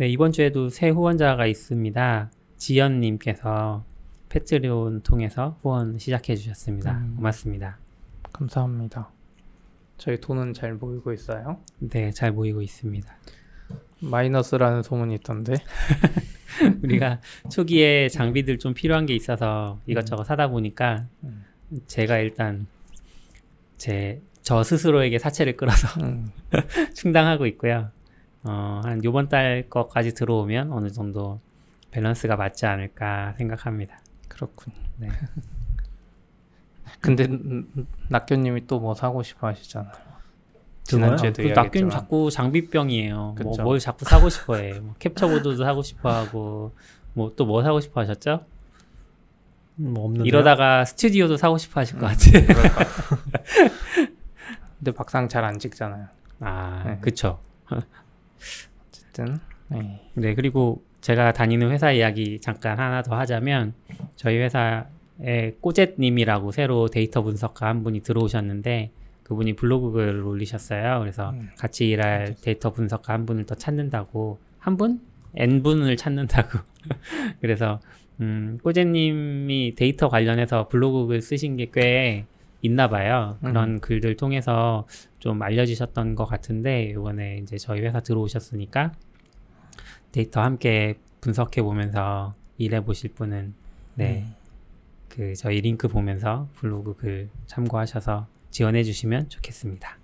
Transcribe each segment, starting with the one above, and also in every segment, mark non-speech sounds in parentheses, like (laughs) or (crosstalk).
네, 이번 주에도 새 후원자가 있습니다. 지연님께서 패트리온 통해서 후원 시작해 주셨습니다. 음. 고맙습니다. 감사합니다. 저희 돈은 잘 모이고 있어요. 네, 잘 모이고 있습니다. 마이너스라는 소문이 있던데. (laughs) 우리가 초기에 장비들 좀 필요한 게 있어서 이것저것 사다 보니까 음. 제가 일단 제 저 스스로에게 사채를 끌어서 음, (laughs) 충당하고 있고요. 어, 한 요번 달 거까지 들어오면 어느 정도 밸런스가 맞지 않을까 생각합니다. 그렇군. 네. (laughs) 근데 음, 낙교님이 또 뭐 사고 싶어 하시잖아요. 정말요? 지난주에도 그 낙균 이야기했지만. 자꾸 장비병이에요. 뭐. 뭘 자꾸 사고 싶어해. 뭐 캡처보드도 사고 싶어하고 뭐 또 뭐 사고 싶어 하셨죠? 뭐 없는데. 이러다가 스튜디오도 사고 싶어 하실 것. 그럴까. (laughs) 근데 막상 잘 안 찍잖아요. 아, 네. 그쵸. 어쨌든 네. 네, 그리고 제가 다니는 회사 이야기 잠깐 하나 더 하자면 저희 회사에 꼬젯님이라고 새로 데이터 분석가 한 분이 들어오셨는데 그분이 블로그 글을 올리셨어요. 그래서 음. 같이 일할 데이터 분석가 한 분을 더 찾는다고 한 분? N 분을 찾는다고. (laughs) 그래서 음, 꼬젯님이 데이터 관련해서 블로그 글 쓰신 게 꽤 있나 봐요. 그런 글들 통해서 좀 알려주셨던 것 같은데 이번에 이제 저희 회사 들어오셨으니까 데이터 함께 분석해 보면서 일해 보실 분은 네. 그 저희 링크 보면서 블로그 글 참고하셔서 지원해 주시면 좋겠습니다.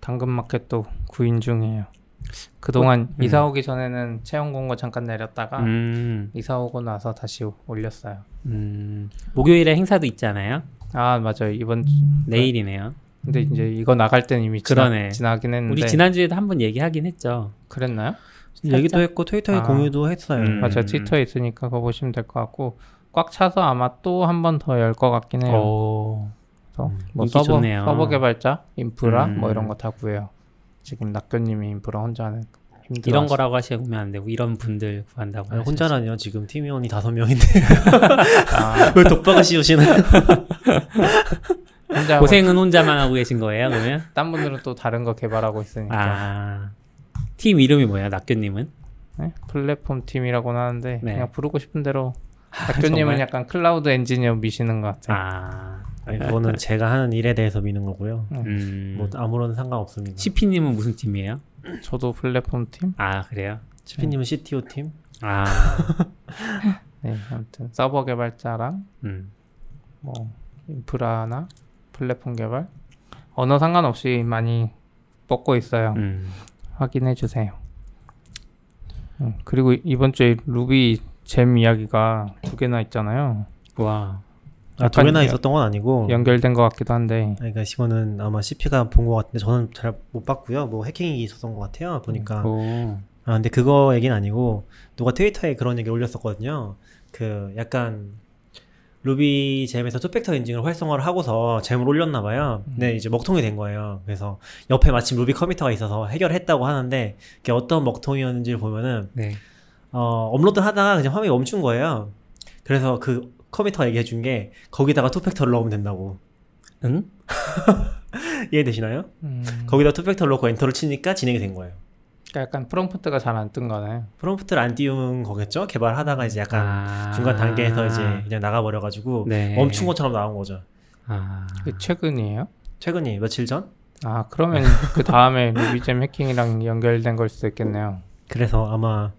당근마켓도 구인 중이에요. 그동안 음. 이사 오기 전에는 채용 공고 잠깐 내렸다가 음, 이사 오고 나서 다시 올렸어요. 음, 목요일에 행사도 있잖아요. 아 맞아요. 이번 내일이네요. 근데 이제 이거 나갈 땐 이미 지나, 그러네. 지나 긴 했는데 우리 지난주에도 한 번 얘기하긴 했죠. 그랬나요? 얘기도 했고 트위터에 아. 공유도 했어요. 음. 맞아요. 트위터에 있으니까 그거 보시면 될 것 같고 꽉 차서 아마 또 한 번 더 열 것 같긴 해요. 오, 그래서 음, 뭐 서버 좋네요. 서버 개발자, 인프라 음. 뭐 이런 거 다 구해요. 지금 낙교님이 인프라 혼자 하는 힘들어. 이런 거라고 하시면 안 되고 이런 분들 구한다고 아니. 혼자라니요. 지금 팀원이 다섯 명인데 아, (laughs) 왜 독박을 하고 고생은 혼자만 하고 계신 거예요, 그러면? 딴 분들은 또 다른 거 개발하고 있으니까 아, 팀 이름이 뭐예요, 낙교님은? 네? 플랫폼 팀이라고 하는데 네. 그냥 부르고 싶은 대로 낙교님은 정말? 약간 클라우드 엔지니어 미시는 것 같아요. 아, 아니, 그거는 (laughs) 제가 하는 일에 대해서 미는 거고요. 음, 뭐 아무런 상관없습니다. CP님은 무슨 팀이에요? 저도 플랫폼 팀. 아, 그래요? 치피님은 CTO 팀. 아, (laughs) 네, 아무튼 서버 개발자랑 음, 뭐 인프라나 플랫폼 개발 언어 상관없이 많이 뽑고 있어요. 음. 확인해 주세요. 음, 그리고 이번 주에 루비 잼 이야기가 두 개나 있잖아요. 와, 아, 두 개나 연- 있었던 건 아니고. 연결된 것 같기도 한데 아니, 그러니까 이거는 아마 CP가 본 것 같은데 저는 잘 못 봤고요. 뭐 해킹이 있었던 것 같아요. 보니까. 오, 아 근데 그거 얘기는 아니고 누가 트위터에 그런 얘기 올렸었거든요. 그 약간 Ruby gem에서 two factor 인증을 활성화를 하고서 gem을 올렸나 봐요. 근데 이제 먹통이 된 거예요. 그래서 옆에 마침 Ruby committer가 있어서 해결했다고 하는데 그게 어떤 먹통이었는지를 보면은 네. 어, 업로드 하다가 그냥 화면이 멈춘 거예요. 그래서 그 committer가 얘기해 준 게 거기다가 two factor를 넣으면 된다고. 응? (laughs) 이해되시나요? 음, 거기다 two factor를 넣고 엔터를 치니까 진행이 된 거예요. 그러니까 약간 프롬프트가 잘 안 뜬 거네. 프롬프트를 안 띄운 거겠죠? 개발하다가 이제 약간 아, 중간 단계에서 이제 그냥 나가버려가지고 네. 멈춘 것처럼 나온 거죠. 아, 그 최근이에요? 최근이 며칠 전? 아 그러면 그 다음에 Ruby gem 해킹이랑 연결된 걸 수도 있겠네요. 그래서 아마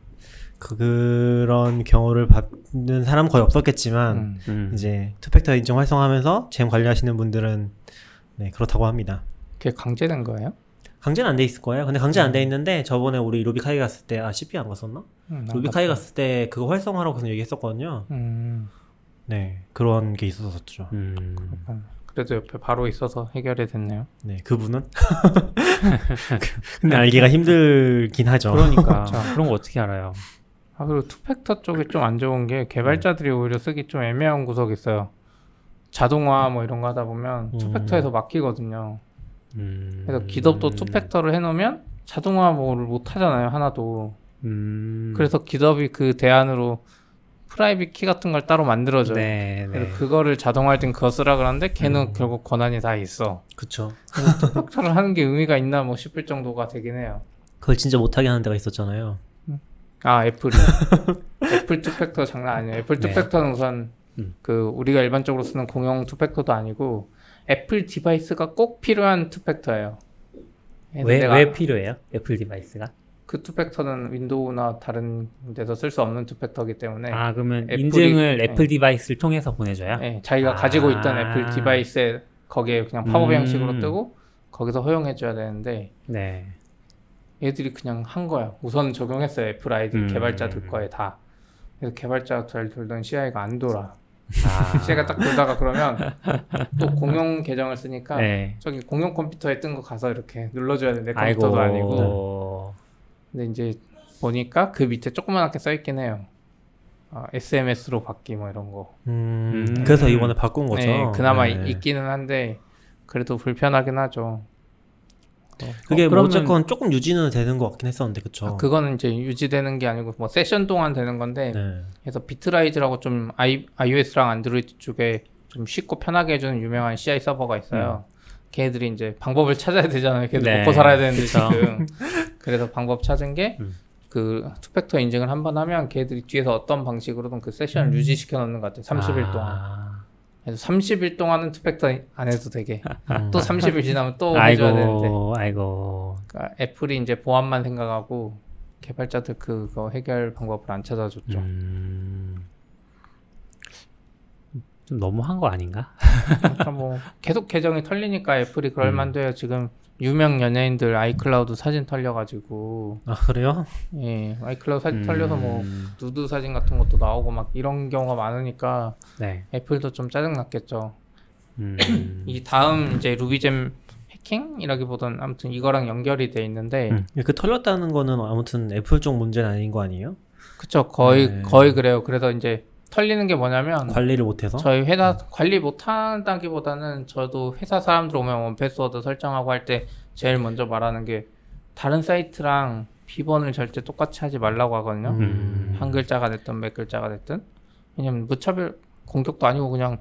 그, 그런 경우를 받는 사람 거의 없었겠지만 음. 음. 이제 투팩터 인증 활성화하면서 잼 관리하시는 분들은 네 그렇다고 합니다. 그게 강제된 거예요? 강제는 안 돼 있을 거예요. 근데 강제 안돼 있는데 저번에 우리 루비카이 갔을 때 아 CP 안 갔었나? 음, 안 루비카이 갔다. 갔을 때 그거 활성화라고 계속 얘기했었거든요. 음, 네 그런 게 있었었죠. 음. 음. 그래도 옆에 바로 있어서 해결이 됐네요. 네 그분은 (laughs) 근데 알기가 힘들긴 하죠. 그러니까 자. 그런 거 어떻게 알아요? 아 그리고 two factor 쪽이 (clears throat) 좀 안 좋은 게 개발자들이 오히려 쓰기 좀 애매한 구석이 있어요. 자동화 뭐 이런 거 하다 보면 음. two factor에서 막히거든요. 음. 그래서 GitHub도 two factor를 해놓으면 자동화 뭐를 못 하잖아요 하나도. 음. 그래서 GitHub이 그 대안으로 private key 같은 걸 따로 만들어줘요. 네, 네. 그거를 자동화할 땐 그거 쓰라 그러는데 걔는 음. 결국 권한이 다 있어. 그쵸. two factor를 하는 게 의미가 있나 뭐 싶을 정도가 되긴 해요. 그걸 진짜 못하게 하는 데가 있었잖아요. 아 애플이 (laughs) 애플 two factor 장난 아니에요. 애플 네. two factor는 우선 음. 그 우리가 일반적으로 쓰는 공용 two factor도 아니고 애플 device가 꼭 필요한 two factor예요. 왜, 왜 필요해요? 애플 device가? 그 two factor는 윈도우나 다른 데서 쓸 수 없는 two factor이기 때문에 아 그러면 애플이- 인증을 네. 애플 device를 통해서 보내줘요? 예, 자기가 아. 가지고 있던 애플 device에 거기에 그냥 팝업 음. 형식으로 뜨고 거기서 허용해줘야 되는데 네. 얘들이 그냥 한 거야. 우선 적용했어요. 애플 아이디 음. 개발자들 거에 다. 그래서 개발자가 잘 돌던 CI가 안 돌아. 아, (laughs) CI가 딱 돌다가 그러면 또 (laughs) 공용 계정을 쓰니까 네. 저기 공용 컴퓨터에 뜬 거 가서 이렇게 눌러줘야 돼. 내 아이고. 컴퓨터도 아니고. 근데 이제 보니까 그 밑에 조그만하게 써있긴 해요. 아, SMS로 받기 뭐 이런 거. 음, 음. 그래서 이번에 바꾼 거죠. 네, 그나마 네. 이- 있기는 한데 그래도 불편하긴 하죠. 그게 어, 뭐 어쨌건 조금 유지는 되는 것 같긴 했었는데 그쵸? 아, 그거는 이제 유지되는 게 아니고 뭐 세션 동안 되는 건데 네. 그래서 Bitrise라고 좀 I, iOS랑 안드로이드 쪽에 좀 쉽고 편하게 해주는 유명한 CI 서버가 있어요. 걔네들이 이제 방법을 찾아야 되잖아요. 걔들 음. 네, 먹고 살아야 되는데 그쵸. 지금. 그래서 방법 찾은 게 음. 그 투팩터 인증을 한 번 하면 걔들이 뒤에서 어떤 방식으로든 그 세션을 유지시켜 놓는 것 같아요. 30일 동안. 아, 그래서 30일 동안은 투팩터 안 해도 되게. (laughs) 음. 또 30일 지나면 또 해줘야 되는데. 아이고, 아이고. 그러니까 애플이 이제 보안만 생각하고 개발자들 그거 해결 방법을 안 찾아줬죠. 음, 좀 너무한 거 아닌가? 그러니까 뭐 (laughs) 계속 계정이 털리니까 애플이 그럴 음. 만도요. 지금 유명 연예인들 아이클라우드 사진 털려가지고 아 그래요? 예 아이클라우드 사진 털려서 뭐 음, 누드 사진 같은 것도 나오고 막 이런 경우가 많으니까 네. 애플도 좀 짜증 났겠죠. 음, (clears throat) 이 다음 이제 Ruby gem 해킹이라기보단 아무튼 이거랑 연결이 돼 있는데 음. 그 털렸다는 거는 아무튼 애플 쪽 문제는 아닌 거 아니에요? 그쵸 거의 네. 거의 그래요. 그래서 이제 털리는 게 뭐냐면 관리를 못해서? 저희 회사 관리 못한다기보다는 저도 회사 사람들 오면 1Password 설정하고 할 때 제일 먼저 말하는 게 다른 사이트랑 비번을 절대 똑같이 하지 말라고 하거든요. 음. 한 글자가 됐든 몇 글자가 됐든 왜냐면 무차별 공격도 아니고 그냥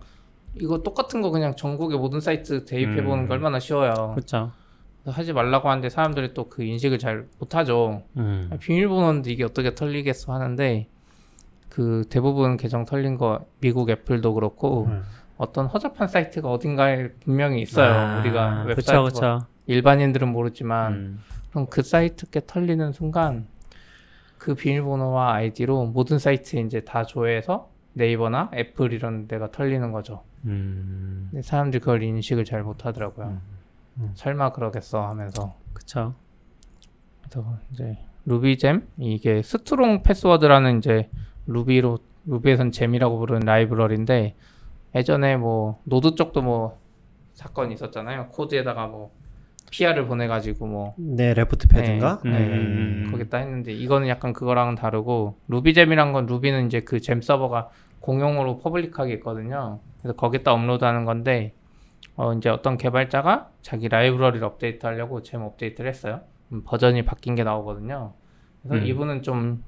이거 똑같은 거 그냥 전국의 모든 사이트 대입해 보는 음. 거 얼마나 쉬워요. 그렇죠. 하지 말라고 하는데 사람들이 또 그 인식을 잘 못하죠. 음, 아, 비밀번호인데 이게 어떻게 털리겠어 하는데 그 대부분 계정 털린 거 미국 애플도 그렇고 음. 어떤 허접한 사이트가 어딘가에 분명히 있어요. 아, 우리가 웹사이트 그쵸. 일반인들은 모르지만 음, 그럼 그 사이트께 털리는 순간 그 비밀번호와 아이디로 모든 사이트에 이제 다 조회해서 네이버나 애플 이런 데가 털리는 거죠. 음, 근데 사람들이 그걸 인식을 잘 못하더라고요. 음, 음. 설마 그러겠어 하면서 그쵸. 그래서 이제 Ruby gem 이게 strong password라는 이제 Ruby로 Ruby에선 gem이라고 부르는 라이브러리인데 예전에 뭐 Node 쪽도 뭐 사건이 있었잖아요. 코드에다가 뭐 PR을 보내가지고 뭐 네 left pad인가? 네, 음, 네, 음, 음. 거기다 했는데 이거는 약간 그거랑은 다르고 Ruby gem이란 건 Ruby는 이제 그 gem 서버가 공용으로 public하게 있거든요. 그래서 거기다 업로드하는 건데 어 이제 어떤 개발자가 자기 라이브러리를 업데이트하려고 gem 업데이트를 했어요. 음, 버전이 바뀐 게 나오거든요. 그래서 음. 이분은 좀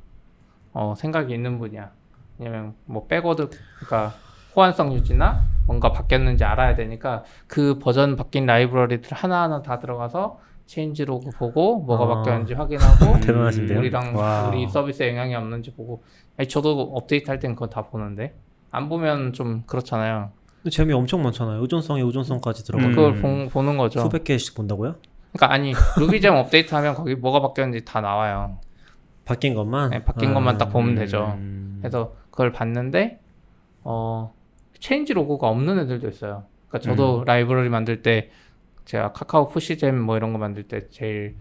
어, 생각이 있는 분이야. 왜냐면 뭐 backward 그러니까 호환성 유지나 뭔가 바뀌었는지 알아야 되니까 그 버전 바뀐 라이브러리들 하나하나 다 들어가서 change log 보고 뭐가 아. 바뀌었는지 확인하고 (laughs) 대단하신데요? 우리랑 와. 우리 서비스에 영향이 없는지 보고 아니 저도 업데이트 할 땐 그거 다 보는데 안 보면 좀 그렇잖아요. 근데 재미 엄청 많잖아요. 의존성에 의존성까지 들어가. 음. 그걸 보, 보는 거죠. 수백 개씩 본다고요? 그러니까 아니 Ruby gem 업데이트 하면 거기 뭐가 바뀌었는지 다 나와요. 바뀐 것만? 네, 바뀐 아, 것만 딱 보면 되죠. 음, 그래서 그걸 봤는데 어 change log가 없는 애들도 있어요. 그러니까 저도 라이브러리 만들 때 제가 카카오 push gem 뭐 이런 거 만들 때 제일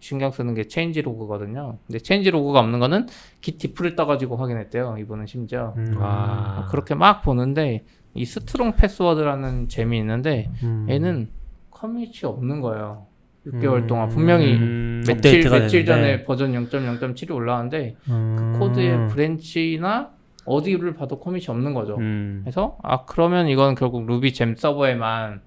신경 쓰는 게 change log거든요. 근데 change log가 없는 거는 git diff를 떠가지고 확인했대요. 이분은 심지어 음. 와. 어, 그렇게 막 보는데 이 strong password라는 gem이 있는데 음. 얘는 commit이 없는 거예요. 6개월 음. 동안 분명히 음, 며칠 며칠 전에. 버전 0.0.7이 올라왔는데 음. 코드의 branch나 어디를 봐도 commit이 없는 거죠. 음, 그래서 아 그러면 이건 결국 Ruby gem 서버에만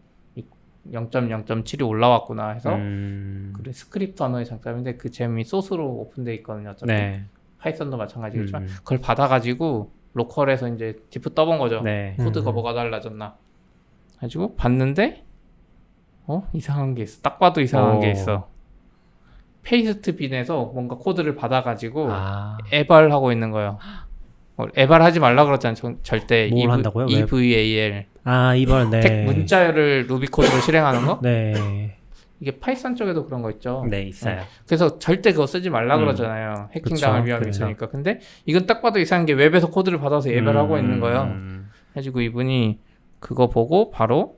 0.0.7이 올라왔구나 해서 음, 그래 스크립트 언어의 장점인데 그 gem이 소스로 오픈돼 있거든요. 어차피 네. Python도 마찬가지겠지만 음, 그걸 받아가지고 local에서 이제 diff 떠본 거죠. 네. 코드가 음. 뭐가 달라졌나. 가지고 봤는데 어 이상한 게 있어. 딱 봐도 이상한 오. 게 있어. Pastebin에서 뭔가 코드를 받아가지고 아. eval하고 있는 거예요. 어, eval하지 말라 그러잖아요. 전- 절대 뭘 eval, 한다고요? 왜? eval 아 eval 네. 텍 문자를 루비 코드로 실행하는 거? 네. 이게 Python 쪽에도 그런 거 있죠. 네, 있어요. 그래서 절대 그거 쓰지 말라 음. 그러잖아요. 해킹 당할 위험이. 있으니까. 근데 이건 딱 봐도 이상한 게 웹에서 코드를 받아서 eval하고 음, 있는 거예요. 음. 해가지고 이분이 그거 보고 바로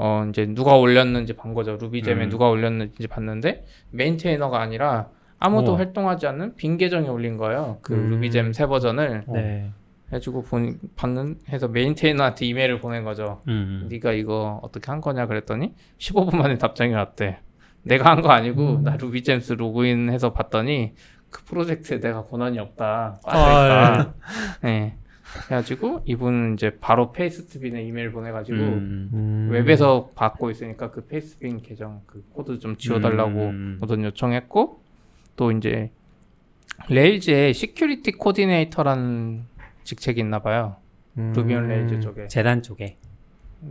어 이제 누가 올렸는지 본 거죠. RubyGems에 음. 누가 올렸는지 봤는데 maintainer가 아니라 아무도 우와. 활동하지 않는 빈 계정에 올린 거예요. 그 음. Ruby gem 새 버전을 네. 해가지고 본 받는 해서 maintainer한테 이메일을 보낸 거죠. 음. 네가 이거 어떻게 한 거냐 그랬더니 15분 만에 답장이 왔대. 내가 한 거 아니고 나 RubyGems 로그인해서 봤더니 그 프로젝트에 내가 권한이 없다. 빠져있다. (laughs) 네. 그래가지고 이분은 이제 바로 Pastebin에 이메일 보내가지고 음. 음. 웹에서 받고 있으니까 그 Pastebin 계정 그 코드 좀 지워달라고 음. 우선 요청했고 또 이제 Rails에 security coordinator라는 직책이 있나 봐요. 음. Ruby on Rails 쪽에 재단 쪽에.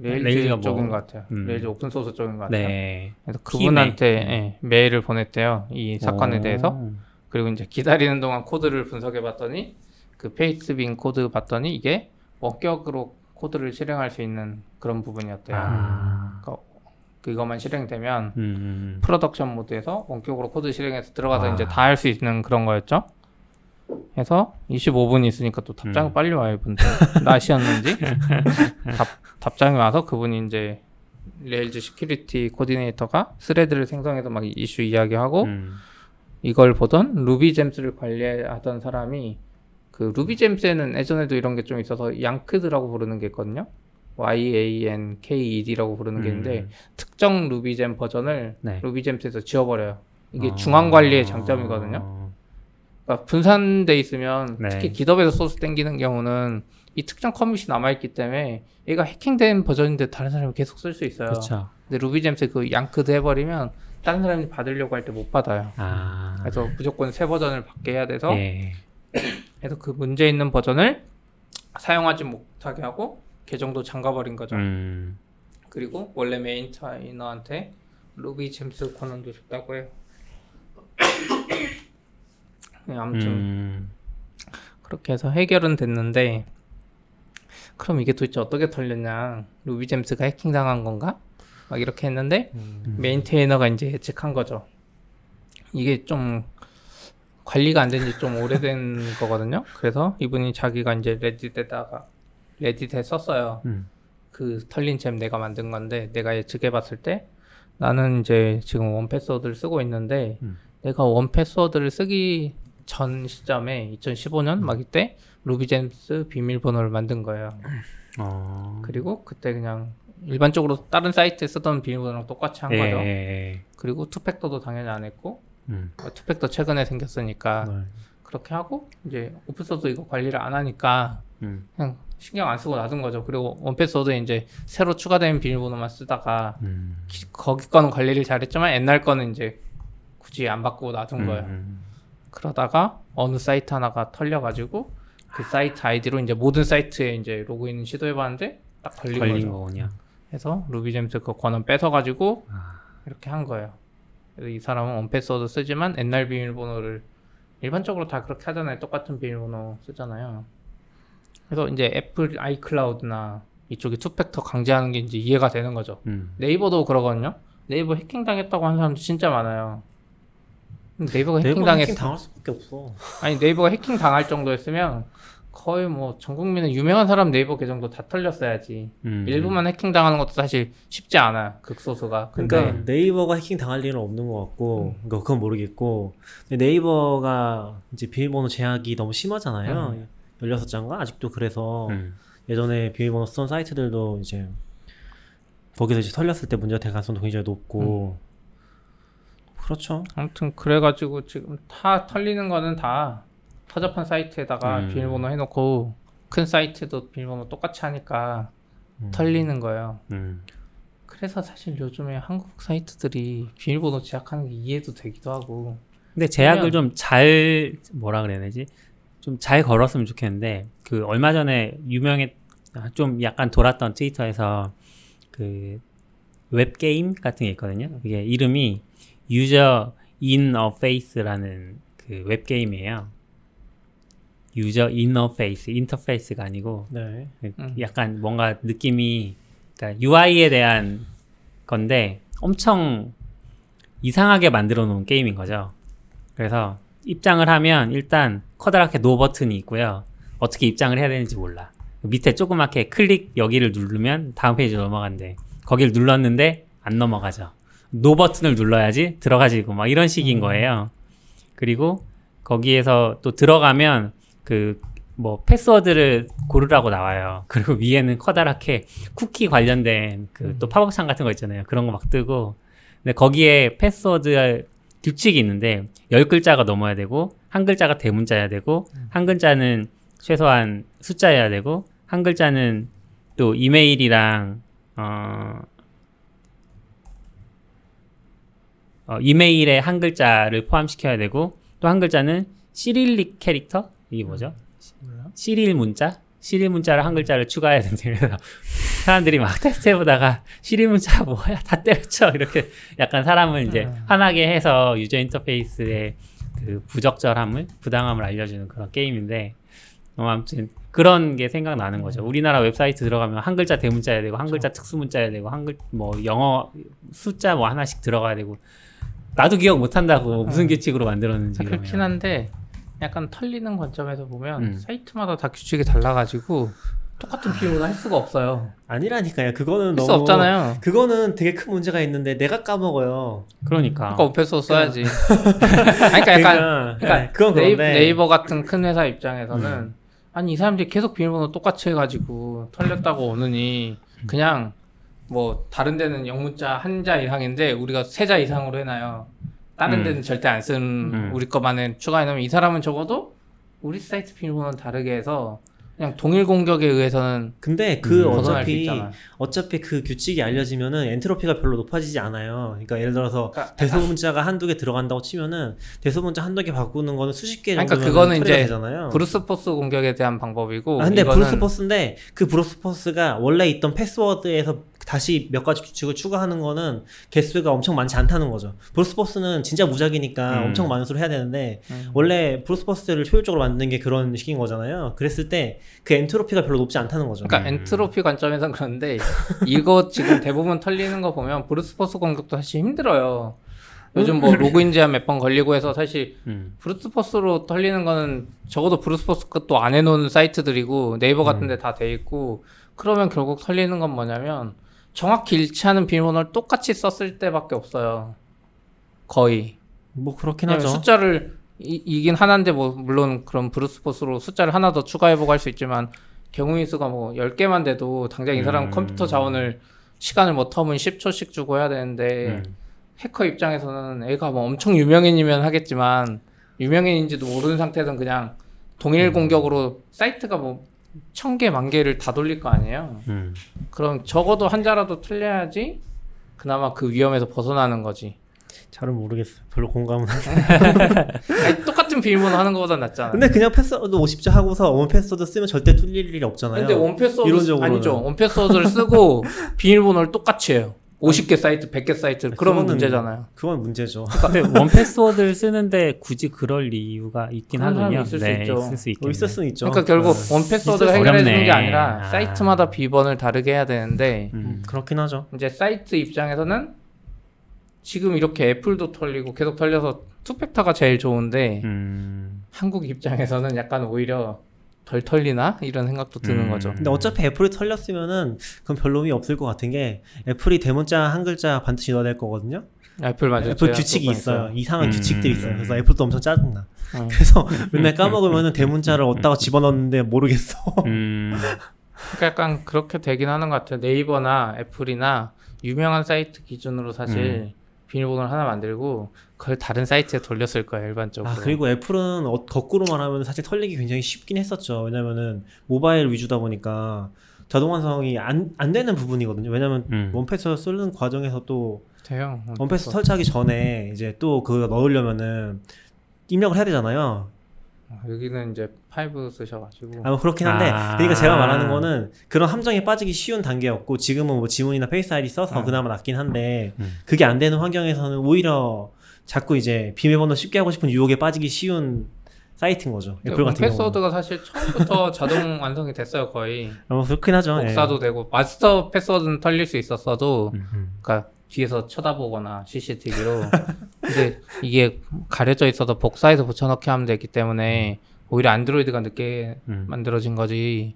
Rails Rails가 뭐- 쪽인 것 같아요. 음. Rails open source 쪽인 것 같아요. 네. 그래서 팀에. 그분한테 예, 메일을 보냈대요. 이 사건에 오. 대해서. 그리고 이제 기다리는 동안 코드를 분석해 봤더니 그 Pastebin 코드 봤더니 이게 원격으로 코드를 실행할 수 있는 그런 부분이었대요. 아. 그러니까 그거만 실행되면 음, 음. production mode에서 원격으로 코드 실행해서 들어가서 아. 이제 다 할 수 있는 그런 거였죠. 해서 25분 있으니까 또 답장이 음. 빨리 와요, 이분들. 낮이었는지. (laughs) 답, 답장이 와서 그분이 이제 Rails security coordinator가 thread를 생성해서 막 이슈 이야기하고 음. 이걸 보던 RubyGems를 관리하던 사람이 그 RubyGems에는 예전에도 이런 게 좀 있어서 yanked라고 부르는 게 있거든요. Y-A-N-K-E-D라고 부르는 게 있는데 음. 특정 Ruby gem 버전을 네. RubyGems에서 지워버려요. 이게 아. 중앙 관리의 장점이거든요. 그러니까 분산돼 있으면 네. 특히 GitHub에서 소스 땡기는 경우는 이 특정 commit이 남아있기 때문에 얘가 해킹된 버전인데 다른 사람이 계속 쓸 수 있어요. 그렇죠. 근데 RubyGems 그 yanked 해버리면 다른 사람이 받으려고 할 때 못 받아요. 아. 그래서 무조건 새 버전을 받게 해야 돼서 예. 그래서 그 문제 있는 버전을 사용하지 못하게 하고 계정도 잠가버린 거죠. 음. 그리고 원래 메인테이너한테 루비 잼스 권한도 줬다고 해요. (coughs) 네, 아무튼 음. 그렇게 해서 해결은 됐는데 그럼 이게 도대체 어떻게 털렸냐? 루비 잼스가 해킹 당한 건가? 막 이렇게 했는데 음. maintainer가 이제 예측한 거죠. 이게 좀 관리가 안 된 지 좀 오래된 거거든요. 그래서 이분이 자기가 이제 Reddit에다가 Reddit에 썼어요. 음. 그 털린 gem 내가 만든 건데 내가 예측해 봤을 때 나는 이제 지금 1Password를 쓰고 있는데 음. 내가 1Password를 쓰기 전 시점에 2015년 막 이때 RubyGems 비밀번호를 만든 거예요. 어. 그리고 그때 그냥 일반적으로 다른 사이트에 쓰던 비밀번호랑 똑같이 한 예, 거죠. 예, 예. 그리고 two-factor도 당연히 안 했고 음. 어, two-factor 최근에 생겼으니까 네. 그렇게 하고 이제 open source 이거 관리를 안 하니까 음. 그냥 신경 안 쓰고 놔둔 거죠. 그리고 원패스워드에 이제 새로 추가된 비밀번호만 쓰다가 음. 기- 거기 거는 관리를 잘했지만 옛날 거는 이제 굳이 안 바꾸고 놔둔 거예요. 음. 그러다가 어느 사이트 하나가 털려가지고 그 사이트 아이디로 이제 모든 사이트에 이제 로그인 시도해봤는데 딱 걸린, 걸린 거죠. 거군요. 해서 RubyGems 그 권한 뺏어가지고 아. 이렇게 한 거예요. 이 사람은 1Password 쓰지만 옛날 비밀번호를 일반적으로 다 그렇게 하잖아요. 똑같은 비밀번호 쓰잖아요. 그래서 이제 애플 iCloud나 이쪽이 two-factor 강제하는 게 이제 이해가 되는 거죠. 음. 네이버도 그러거든요. 네이버 해킹 당했다고 하는 사람도 진짜 많아요. 네이버가 해킹 네이버 당했 해킹 당할 수밖에 없어. 아니 네이버가 해킹 당할 정도였으면 거의 뭐 전 국민의 유명한 사람 네이버 계정도 다 털렸어야지. 음. 일부만 해킹 당하는 것도 사실 쉽지 않아요. 극소수가. 그러니까 네이버가 해킹 당할 일은 없는 것 같고, 그러니까 그건 모르겠고, 네이버가 이제 비밀번호 제약이 너무 심하잖아요. 16장가 아직도 그래서 음. 예전에 비밀번호 쓰던 사이트들도 이제 거기서 이제 털렸을 때 문제가 될 가능성도 굉장히 높고, 그렇죠. 아무튼 그래가지고 지금 다 털리는 거는 다 터접한 사이트에다가 음. 비밀번호 해놓고 큰 사이트도 비밀번호 똑같이 하니까 음. 털리는 거예요. 음. 그래서 사실 요즘에 한국 사이트들이 비밀번호 제약하는 게 이해도 되기도 하고 근데 제약을 좀 잘 뭐라 그래야 되지? 좀 잘 걸었으면 좋겠는데 그 얼마 전에 유명했 좀 약간 돌았던 트위터에서 그 웹 게임 같은 게 있거든요. 이게 이름이 User Inyerface라는 그 웹 게임이에요. user interface, interface가 아니고 네. 음. 약간 뭔가 느낌이 그러니까 UI에 대한 건데 엄청 이상하게 만들어 놓은 게임인 거죠. 그래서 입장을 하면 일단 커다랗게 no 버튼이 있고요. 어떻게 입장을 해야 되는지 몰라. 밑에 조그맣게 클릭 여기를 누르면 다음 페이지로 넘어간대. 거기를 눌렀는데 안 넘어가죠. no 버튼을 눌러야지 들어가지고 막 이런 식인 거예요. 그리고 거기에서 또 들어가면 그 뭐 패스워드를 고르라고 나와요. (laughs) 그리고 위에는 커다랗게 쿠키 관련된 그 또 팝업 창 같은 거 있잖아요. 그런 거 막 뜨고. 근데 거기에 패스워드 규칙이 있는데 열 글자가 넘어야 되고 한 글자가 대문자여야 되고 한 글자는 최소한 숫자여야 되고 한 글자는 또 이메일이랑 어, 어, 이메일에 한 글자를 포함시켜야 되고 또 한 글자는 시릴릭 캐릭터 이게 뭐죠? 시릴 문자? 시릴 문자를 한 글자를 추가해야 된대. 그래서 사람들이 막 테스트 해보다가 시릴 문자가 뭐야? 다 때려쳐. 이렇게 약간 사람을 이제 화나게 해서 유저 인터페이스의 그 부적절함을, 부당함을 알려주는 그런 게임인데, 어, 아무튼 그런 게 생각나는 거죠. 우리나라 웹사이트 들어가면 한 글자 대문자여야 되고, 한 글자 특수 문자여야 되고, 한 글, 뭐 영어 숫자 뭐 하나씩 들어가야 되고, 나도 기억 못 한다고 무슨 규칙으로 만들었는지. 그렇긴 그러면. 한데 약간 털리는 관점에서 보면 음. 사이트마다 다 규칙이 달라가지고 똑같은 비용을 할 수가 없어요. 아니라니까요. 그거는 할수 너무 없잖아요. 그거는 되게 큰 문제가 있는데 내가 까먹어요. 그러니까. 그러니까 오픈소스 써야지. 아니, 그러니까 약간 그러니까, 네, 그건 그런데 네이버 같은 큰 회사 입장에서는 아니 이 사람들이 계속 비밀번호 똑같이 해가지고 털렸다고 오느니 그냥 뭐 다른 데는 영문자 한 자 이상인데 우리가 세 자 이상으로 해놔요. 다른 음. 데는 절대 안 쓰는 음. 우리 것만은 추가해놓으면 이 사람은 적어도 우리 사이트 비밀번호는 다르게 해서 그냥 동일 공격에 의해서는 근데 그 음, 어차피. 어차피 그 규칙이 알려지면은 엔트로피가 별로 높아지지 않아요. 그러니까 예를 들어서 그러니까 대소문자가 한두 개 들어간다고 치면은 대소문자 한두 개 바꾸는 거는 수십 개 그러니까 정도면 그거는 이제 되잖아요. brute force 공격에 대한 방법이고 아, 근데 이거는 브루스포스인데 그 브루스포스가 원래 있던 패스워드에서 다시 몇 가지 규칙을 추가하는 거는 개수가 엄청 많지 않다는 거죠. brute force는 진짜 무작위니까 음. 엄청 많은 수를 해야 되는데 음. 원래 brute force를 효율적으로 만드는 게 그런 식인 거잖아요. 그랬을 때그 엔트로피가 별로 높지 않다는 거죠. 그러니까 음. 엔트로피 관점에선 그런데 이거 지금 대부분 털리는 거 보면 brute force 공격도 사실 힘들어요. 요즘 뭐 로그인 제한 몇 번 걸리고 해서 사실 음. brute force로 털리는 거는 적어도 brute force 것도 안 해놓은 사이트들이고 네이버 같은 데 다 돼 있고 그러면 결국 털리는 건 뭐냐면 정확히 일치하는 비밀번호를 똑같이 썼을 때밖에 없어요. 거의. 뭐 그렇긴 하죠. 숫자를 이, 이긴 하나인데 뭐 물론 그런 brute force로 숫자를 하나 더 추가해보고 할 수 있지만 경우인 수가 뭐 10개만 돼도 당장 이 사람 음. 컴퓨터 자원을 시간을 뭐 텀은 10초씩 주고 해야 되는데 음. 해커 입장에서는 애가 뭐 엄청 유명인이면 하겠지만 유명인인지도 모르는 상태에서는 그냥 동일 공격으로 사이트가 뭐 천 개, 만 개를 다 돌릴 거 아니에요. 음. 그럼 적어도 한자라도 틀려야지 그나마 그 위험에서 벗어나는 거지. 잘은 모르겠어요. 별로 공감은. (laughs) 아니, 똑같은 비밀번호 하는 것보다 낫잖아. 근데 그냥 패스워드 50자 하고서 1Password 쓰면 절대 뚫릴 일이 없잖아요. 근데 1Password 이론적으로는. 아니죠. 1Password를 쓰고 (laughs) 비밀번호를 똑같이 해요. 50개 사이트, 100개 사이트 그러면 문제잖아요. 그건 문제죠. 근데 원 패스워드를 쓰는데 굳이 그럴 이유가 있긴 하군요. 있을 수 네, 있죠. 있을 수 뭐 있겠네. 있을 수는 있죠. 그러니까 결국 네. 1Password가 있을 수 해결해 주는 게. 아니라 아. 사이트마다 비번을 다르게 해야 되는데 음. 음, 그렇긴 하죠. 이제 사이트 입장에서는 지금 이렇게 애플도 털리고 계속 털려서 two-factor가 제일 좋은데 음. 한국 입장에서는 약간 오히려 덜 털리나 이런 생각도 드는 음. 거죠. 근데 어차피 애플이 털렸으면은 그건 별로 의미 없을 것 같은 게 애플이 대문자 한 글자 반드시 넣어야 될 거거든요. 애플 맞아요. 애플 규칙이 그거 있어요. 이상한 음. 규칙들이 있어요. 그래서 애플도 엄청 짜증나. 응. 그래서 맨날 까먹으면은 대문자를 어디다가 집어넣는데 모르겠어. 음. 그러니까 약간 그렇게 되긴 하는 것 같아요. 네이버나 애플이나 유명한 사이트 기준으로 사실 비밀번호를 하나 만들고 그걸 다른 사이트에 돌렸을 거예요 일반적으로. 아 그리고 애플은 어, 거꾸로 말하면 사실 털리기 굉장히 쉽긴 했었죠. 왜냐면은 모바일 위주다 보니까 자동 완성이 안, 안 되는 부분이거든요. 왜냐면 음. 원패스 쓰는 과정에서 또 돼요. 원패스 설치하기 전에 이제 또 그거 넣으려면은 입력을 해야 되잖아요. 어, 여기는 이제 파이브 쓰셔가지고 아, 뭐 그렇긴 한데, 아. 그러니까 제가 말하는 거는 그런 함정에 빠지기 쉬운 단계였고, 지금은 뭐 지문이나 Face ID 써서 음. 그나마 낫긴 한데, 음. 그게 안 되는 환경에서는 오히려 자꾸 이제 비밀번호 쉽게 하고 싶은 유혹에 빠지기 쉬운 사이트인 거죠. 애플 같은 경우는. 패스워드가 사실 처음부터 (laughs) 자동 완성이 됐어요 거의 어, 그렇긴 하죠. 예. 복사도 되고 마스터 패스워드는 털릴 수 있었어도 음. 그러니까 뒤에서 쳐다보거나 CCTV로 (laughs) 근데 이게 가려져 있어도 복사해서 붙여넣기 하면 되기 때문에 오히려 안드로이드가 늦게 음. 만들어진 거지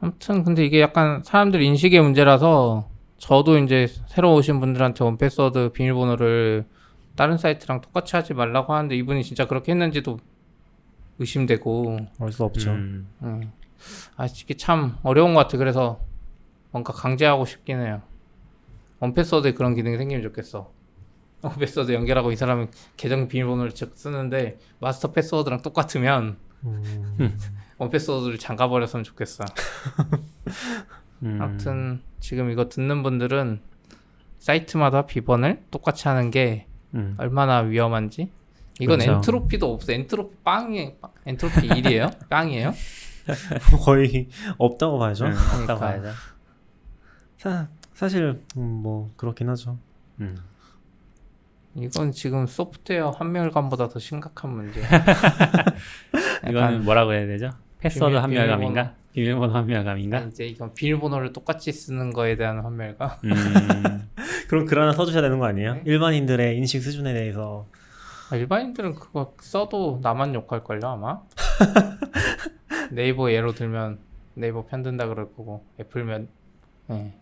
아무튼 근데 이게 약간 사람들 인식의 문제라서 저도 이제 새로 오신 분들한테 원패스워드 비밀번호를 다른 사이트랑 똑같이 하지 말라고 하는데 이분이 진짜 그렇게 했는지도 의심되고 알 수 없죠. 음. 음. 아 이게 참 어려운 것 같아 그래서 뭔가 강제하고 싶긴 해요 원패스워드에 그런 기능이 생기면 좋겠어 1Password 연결하고 이 사람은 계정 비밀번호를 즉 쓰는데 마스터 패스워드랑 똑같으면 음. (laughs) 1Password를 잠가버렸으면 좋겠어 (laughs) 음. 아무튼 지금 이거 듣는 분들은 사이트마다 비번을 똑같이 하는 게 음. 얼마나 위험한지 이건 그렇죠. 엔트로피도 없어 엔트로피 빵이 엔트로피 1이에요? (laughs) 빵이에요? 거의 없다고 봐야죠. 음, 그러니까. 없다고 봐야죠. 사, 사실 음, 뭐 그렇긴 하죠. 음. 이건 지금 소프트웨어 한멸감보다 더 심각한 문제. (laughs) 이거는 뭐라고 해야 되죠? 패스워드 비밀- 한멸감인가? 비밀번호 한멸감인가? 이제 이건 비밀번호를 똑같이 쓰는 거에 대한 환멸감. 음. (laughs) 그럼 글 하나 써주셔야 되는 거 아니에요? 네. 일반인들의 인식 수준에 대해서 아, 일반인들은 그거 써도 나만 욕할 걸요 아마. (laughs) 네이버 예로 들면 네이버 편든다 그럴 거고 애플이면 예.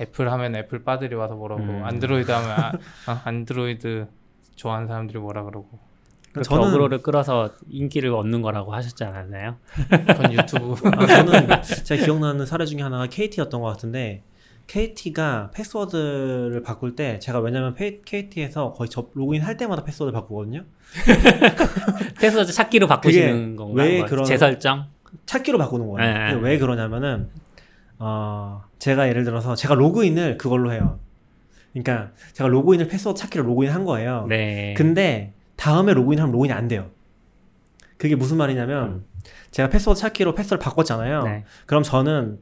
애플 하면 애플 빠들이 와서 뭐라고 음. 안드로이드 하면 아, (laughs) 아, 안드로이드 좋아하는 사람들이 뭐라 그러고 그렇게 저는- 어그로를 끌어서 인기를 얻는 거라고 하셨지 않았나요? (laughs) 그건 유튜브 아, 저는 (laughs) 제가 기억나는 사례 중에 하나가 KT였던 것 같은데 KT가 패스워드를 바꿀 때 제가 왜냐면 KT에서 거의 접 로그인 할 때마다 패스워드 바꾸거든요. 패스워드 찾기로 바꾸시는 그게 건가? 왜뭐 그런- 재설정? 찾기로 바꾸는 거예요. 네, 네. 왜 그러냐면은 어 제가 예를 들어서 제가 로그인을 그걸로 해요. 그러니까 제가 로그인을 패스워드 찾기로 로그인 한 거예요. 네. 근데 다음에 로그인하면 로그인이 안 돼요. 그게 무슨 말이냐면 제가 패스워드 찾기로 패스워드 바꿨잖아요. 네. 그럼 저는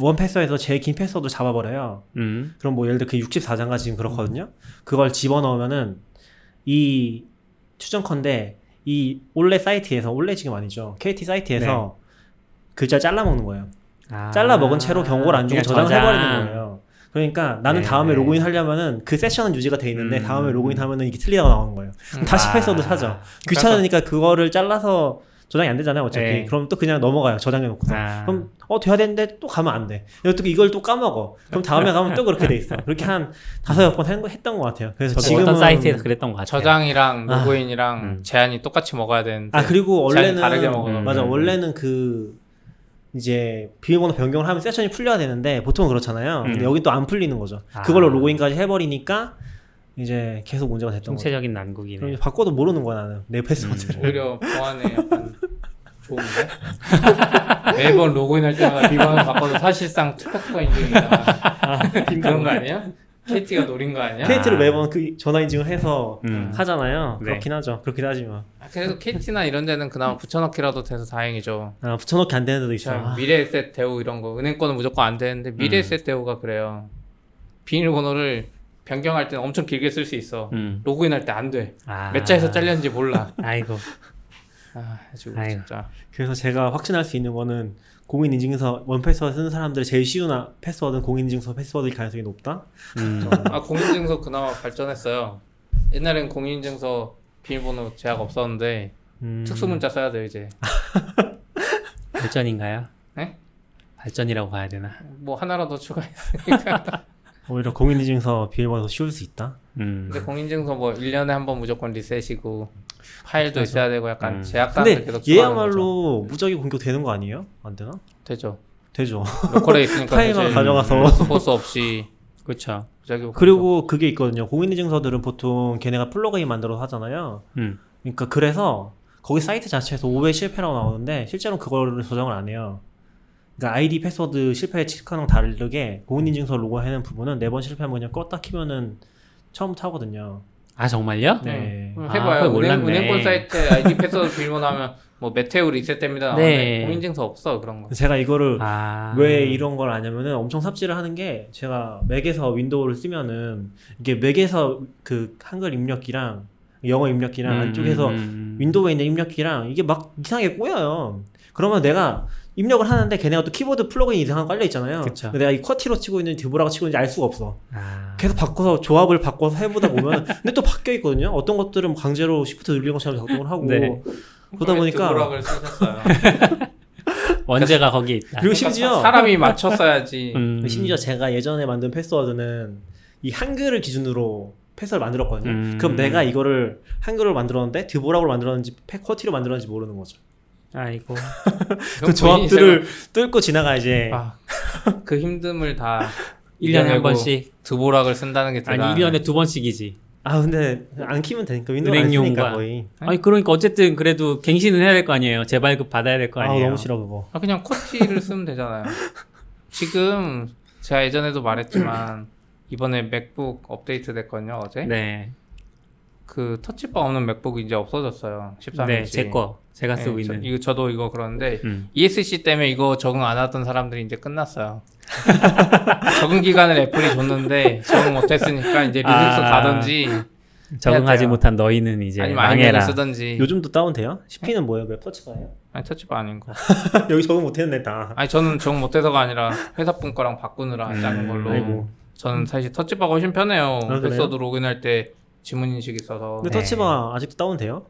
1Password에서 제일 긴 패스워드 잡아버려요. 음. 그럼 뭐 예를 들어 그 64자인가 지금 그렇거든요. 그걸 집어넣으면은 이 추정컨대 이 올레 사이트에서 올레 지금 아니죠. KT 사이트에서 글자 잘라먹는 거예요. 아. 잘라 먹은 채로 경고를 안 주고 저장을 해버리는 거예요. 그러니까 나는 네, 다음에 네. 로그인 하려면은 그 세션은 유지가 돼 있는데 음. 다음에 로그인 하면은 이게 틀리다가 나오는 거예요. 그럼 다시 아. 패스워드 찾아. 귀찮으니까 그거를 잘라서 저장이 안 되잖아요. 어차피. 네. 그럼 또 그냥 넘어가요. 저장해 놓고서. 아. 그럼 어 돼야 되는데 또 가면 안 돼. 또 이걸 또 까먹어. 그럼 다음에 가면 또 그렇게 돼 있어. 그렇게 한 다섯 여섯 번 했던 것 같아요. 그래서 저도 지금은 어떤 사이트에서 그랬던 것 같아요. 저장이랑 아. 로그인이랑 음. 제한이 똑같이 먹어야 되는데 아 그리고 제한이 원래는 다르게 먹어요. 맞아 음. 원래는 그 이제 비밀번호 변경을 하면 세션이 풀려야 되는데 보통은 그렇잖아요. 근데 음. 여긴 또안 풀리는 거죠. 아. 그걸로 로그인까지 해버리니까 이제 계속 문제가 됐던 거죠. 그럼 난국이네. 이제 바꿔도 모르는 거야 나는 내 패스워드를. 오히려 보안에 (laughs) 약간 좋은데 매번 로그인할 때마다 비번을 바꿔도 사실상 투팩터 인증이다 그런 거 아니에요? KT가 노린 거 아니야? KT를 아. 매번 그 전화 인증을 해서 음. 하잖아요. 네. 그렇긴 하죠. 그렇긴 하지만 아, 그래도 KT나 이런 데는 그나마 붙여넣기라도 돼서 다행이죠. 아, 붙여넣기 안 되는 데도 있어요. 자, 아, 미래에셋 대우 이런 거 은행권은 무조건 안 되는데 미래에셋 대우가 그래요. 비밀번호를 변경할 때는 엄청 길게 쓸 수 있어. 음. 로그인할 때 안 돼. 아. 몇 자에서 잘렸는지 몰라. 아이고. 아, 아주 아이고. 진짜. 그래서 제가 확신할 수 있는 거는 공인인증서 원패스워드 쓰는 사람들 제일 쉬운 아- 패스워드는 공인인증서 패스워드일 가능성이 높다. 음. (laughs) 아 공인증서 그나마 발전했어요. 옛날엔 공인증서 비밀번호 제약 없었는데 음, 특수문자 써야 돼요 이제. (laughs) 발전인가요? 네? 발전이라고 봐야 되나? 뭐 하나라도 추가했으니까. (laughs) 오히려 공인인증서 비밀번호 더 쉬울 수 있다. 음. 근데 공인인증서 뭐 1년에 한 번 무조건 리셋이고 파일도 그래서. 있어야 되고 약간 음. 제약사항들 근데. 얘야말로 무작위 공격되는 거 아니에요? 안 되나? 되죠. 되죠. 로컬에 있으니까 파일만 가져가서. 보스 없이 그렇죠. 무작위 그리고 그게 있거든요. 공인인증서들은 보통 걔네가 플러그인 만들어서 하잖아요. 음. 그러니까 그래서 거기 사이트 자체에서 5회 실패라고 나오는데 실제로 그거를 조정을 안 해요. 그러니까 아이디 패스워드 실패 체크하는 거 다르게 공인인증서 로그하는 부분은 네 번 실패하면 그냥 껐다 키면은 처음부터 하거든요. 아 정말요? 네. 아, 해봐요. 그걸 은행. 은행권 사이트에 아이디 패스워드 틀려나면 뭐 메테오 리셋됩니다. 네. 네. 공인인증서 없어 그런 거. 제가 이거를 아. 왜 이런 걸 아냐면은 엄청 삽질을 하는 게 제가 맥에서 윈도우를 쓰면은 이게 맥에서 그 한글 입력기랑 영어 입력기랑 음, 안쪽에서 음, 음. 윈도우에 있는 입력기랑 이게 막 이상하게 꼬여요. 그러면 내가 입력을 하는데 걔네가 또 키보드 플러그인 이상한 거 깔려 있잖아요. 그쵸. 근데 내가 이 QWERTY로 치고 있는지 Dvorak으로 치고 있는지 알 수가 없어. 아. 계속 바꿔서 조합을 바꿔서 해보다 보면 (laughs) 근데 또 바뀌어 있거든요. 어떤 것들은 강제로 시프트 늘리는 것처럼 작동을 하고 네. 그러다 보니까 드보락을 쓰셨어요. (laughs) 원제가 거기에 있다. 그리고 심지어 사- (laughs) 사람이 맞췄어야지. 음. 심지어 제가 예전에 만든 패스워드는 이 한글을 기준으로 패스워드 만들었거든요. 음. 그럼 내가 이거를 한글로 만들었는데 드보락으로 만들었는지 패- 쿼티로 만들었는지 모르는 거죠. 아이고. (laughs) 그 조합들을 뚫고 지나가야지. 아, 그 힘듦을 다 (laughs) 1년에 한 번씩. 드보락을 쓴다는 게 아니 대단. 1년에 두 번씩이지. 아 근데 안 키면 되니까 윈도우. 쓰니까 거의. 아니 그러니까 어쨌든 그래도 갱신은 해야 될 거 아니에요. 재발급 받아야 될 거 아니에요. 너무 싫어 그거. 아, 그냥 QWERTY를 쓰면 되잖아요. 지금 제가 예전에도 말했지만 이번에 맥북 업데이트 됐거든요 어제. 네. 그 Touch Bar 없는 맥북이 이제 없어졌어요. 13인치. 네, 제 거. 제가 쓰고 네, 저, 있는. 이거 저도 이거 그러는데 음. ESC 때문에 이거 적응 안 하던 사람들이 이제 끝났어요. (laughs) 적응 기간을 애플이 줬는데 적응 못 했으니까 이제 리눅스 아. 가든지 적응하지. 못한 너희는 이제 아니면 아이맥을 망해라. 쓰든지. 요즘도 다운돼요? CP는 뭐예요? 몇 터치가예요? 아니 터치바 아닌 거. (laughs) 여기 적응 못 했네 다. 아니 저는 적응 못 해서가 아니라 회사 분 거랑 바꾸느라 음, 작은 걸로. 아이고. 저는 사실 터치바가 훨씬 편해요. 아? 패스워드 로그인할 때 지문 인식 있어서. 근데 네. 터치바 아직도 다운돼요?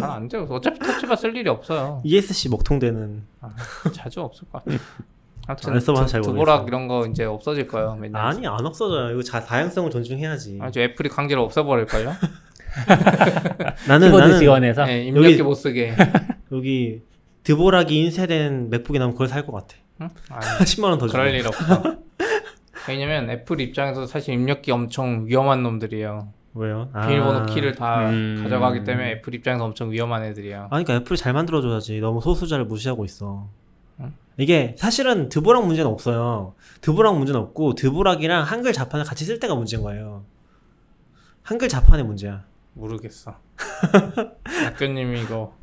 잘안 돼요. 어차피 터치바 쓸 일이 없어요. ESC 먹통되는. 아, 자주 없을 것 같아요. 아무튼 모르겠어요. 이런 거 이제 없어질 거예요. 맨날. 아니 안 없어져요. 이거 자, 다양성을 존중해야지. 아주 애플이 강제로 없애버릴 걸요? (laughs) 나는 키보드 나는 지원해서 네, 입력기 여기- 못 쓰게. 여기 Dvorak이 인쇄된 맥북이 나오면 그걸 살 것 같아. 응? (laughs) 아니, 10만 원 더 주고. 그럴 일 없어. 왜냐면 애플 입장에서 사실 입력기 엄청 위험한 놈들이에요. 왜요? 비밀번호 아. 키를 다 음. 가져가기 때문에 애플 입장에서 엄청 위험한 애들이야. 아니 그러니까 애플이 잘 만들어줘야지. 너무 소수자를 무시하고 있어. 응? 이게 사실은 드보락 문제는 없어요. 드보락 문제는 없고 드보락이랑 한글 자판을 같이 쓸 때가 문제인 거예요. 한글 자판의 문제야. 모르겠어. (laughs) 학교님이 이거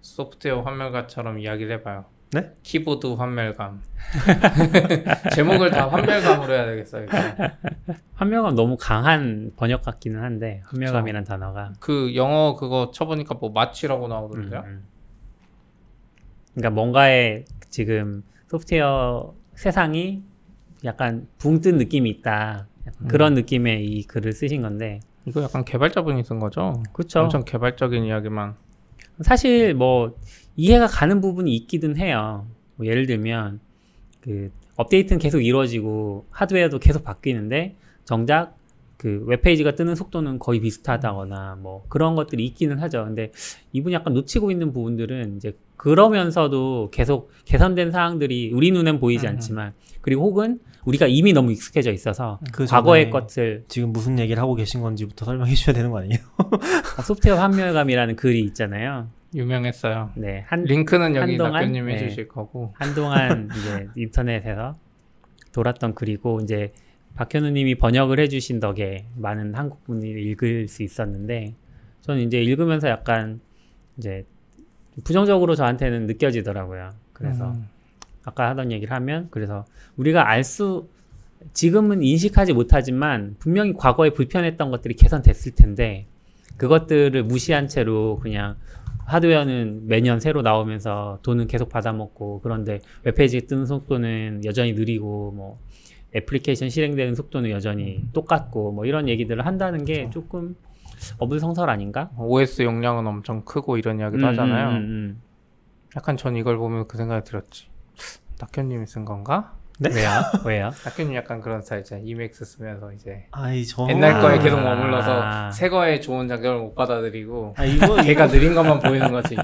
소프트웨어 환멸가처럼 이야기를 해봐요. 네? 키보드 환멸감. (laughs) 제목을 다 환멸감으로 해야 되겠어요. (laughs) 환멸감 너무 강한 번역 같기는 한데 환멸감이란 단어가 그 영어 그거 쳐보니까 뭐 마취라고 나오던데요? 음, 음. 그러니까 뭔가에 지금 소프트웨어 세상이 약간 붕 뜬 느낌이 있다. 그런 느낌의 이 글을 쓰신 건데 이거 약간 개발자분이 쓴 거죠? 그렇죠. 엄청 개발적인 이야기만. 사실 뭐 이해가 가는 부분이 있기는 해요. 뭐 예를 들면 그 업데이트는 계속 이루어지고 하드웨어도 계속 바뀌는데 정작 그 웹페이지가 뜨는 속도는 거의 비슷하다거나 뭐 그런 것들이 있기는 하죠. 근데 이분이 약간 놓치고 있는 부분들은 이제 그러면서도 계속 개선된 사항들이 우리 눈엔 보이지 음. 않지만 그리고 혹은 우리가 이미 너무 익숙해져 있어서 그 과거의 것을 지금 무슨 얘기를 하고 계신 건지부터 설명해 주셔야 되는 거 아니에요? 소프트웨어 환멸감이라는 글이 있잖아요. 유명했어요. 네, 한 링크는 여기? 낙교님 네. 해주실 거고. 한동안 (laughs) 이제 인터넷에서 돌았던 글이고 이제 박현우님이 번역을 해주신 덕에 많은 한국 분들이 읽을 수 있었는데 저는 이제 읽으면서 약간 이제 부정적으로 저한테는 느껴지더라고요. 그래서 음. 아까 하던 얘기를 하면 그래서 우리가 알 수 지금은 인식하지 못하지만 분명히 과거에 불편했던 것들이 개선됐을 텐데 그것들을 무시한 채로 그냥 하드웨어는 매년 새로 나오면서 돈은 계속 받아먹고 그런데 웹페이지 뜨는 속도는 여전히 느리고 뭐 애플리케이션 실행되는 속도는 여전히 똑같고 뭐 이런 얘기들을 한다는 게 조금 어불성설 아닌가? OS 용량은 엄청 크고 이런 이야기도 음, 하잖아요. 음, 음, 약간 전 이걸 보면 그 생각이 들었지. 낙교님이 쓴 건가? 음. 왜요? (laughs) 왜요? 낙교님 약간 그런 스타일이잖아요. 이맥스 쓰면서 이제 아이 저 옛날 거에 아. 계속 머물러서 새 거에 좋은 장점을 못 받아들이고 아 이거 (laughs) 걔가 느린 것만 보이는 거지.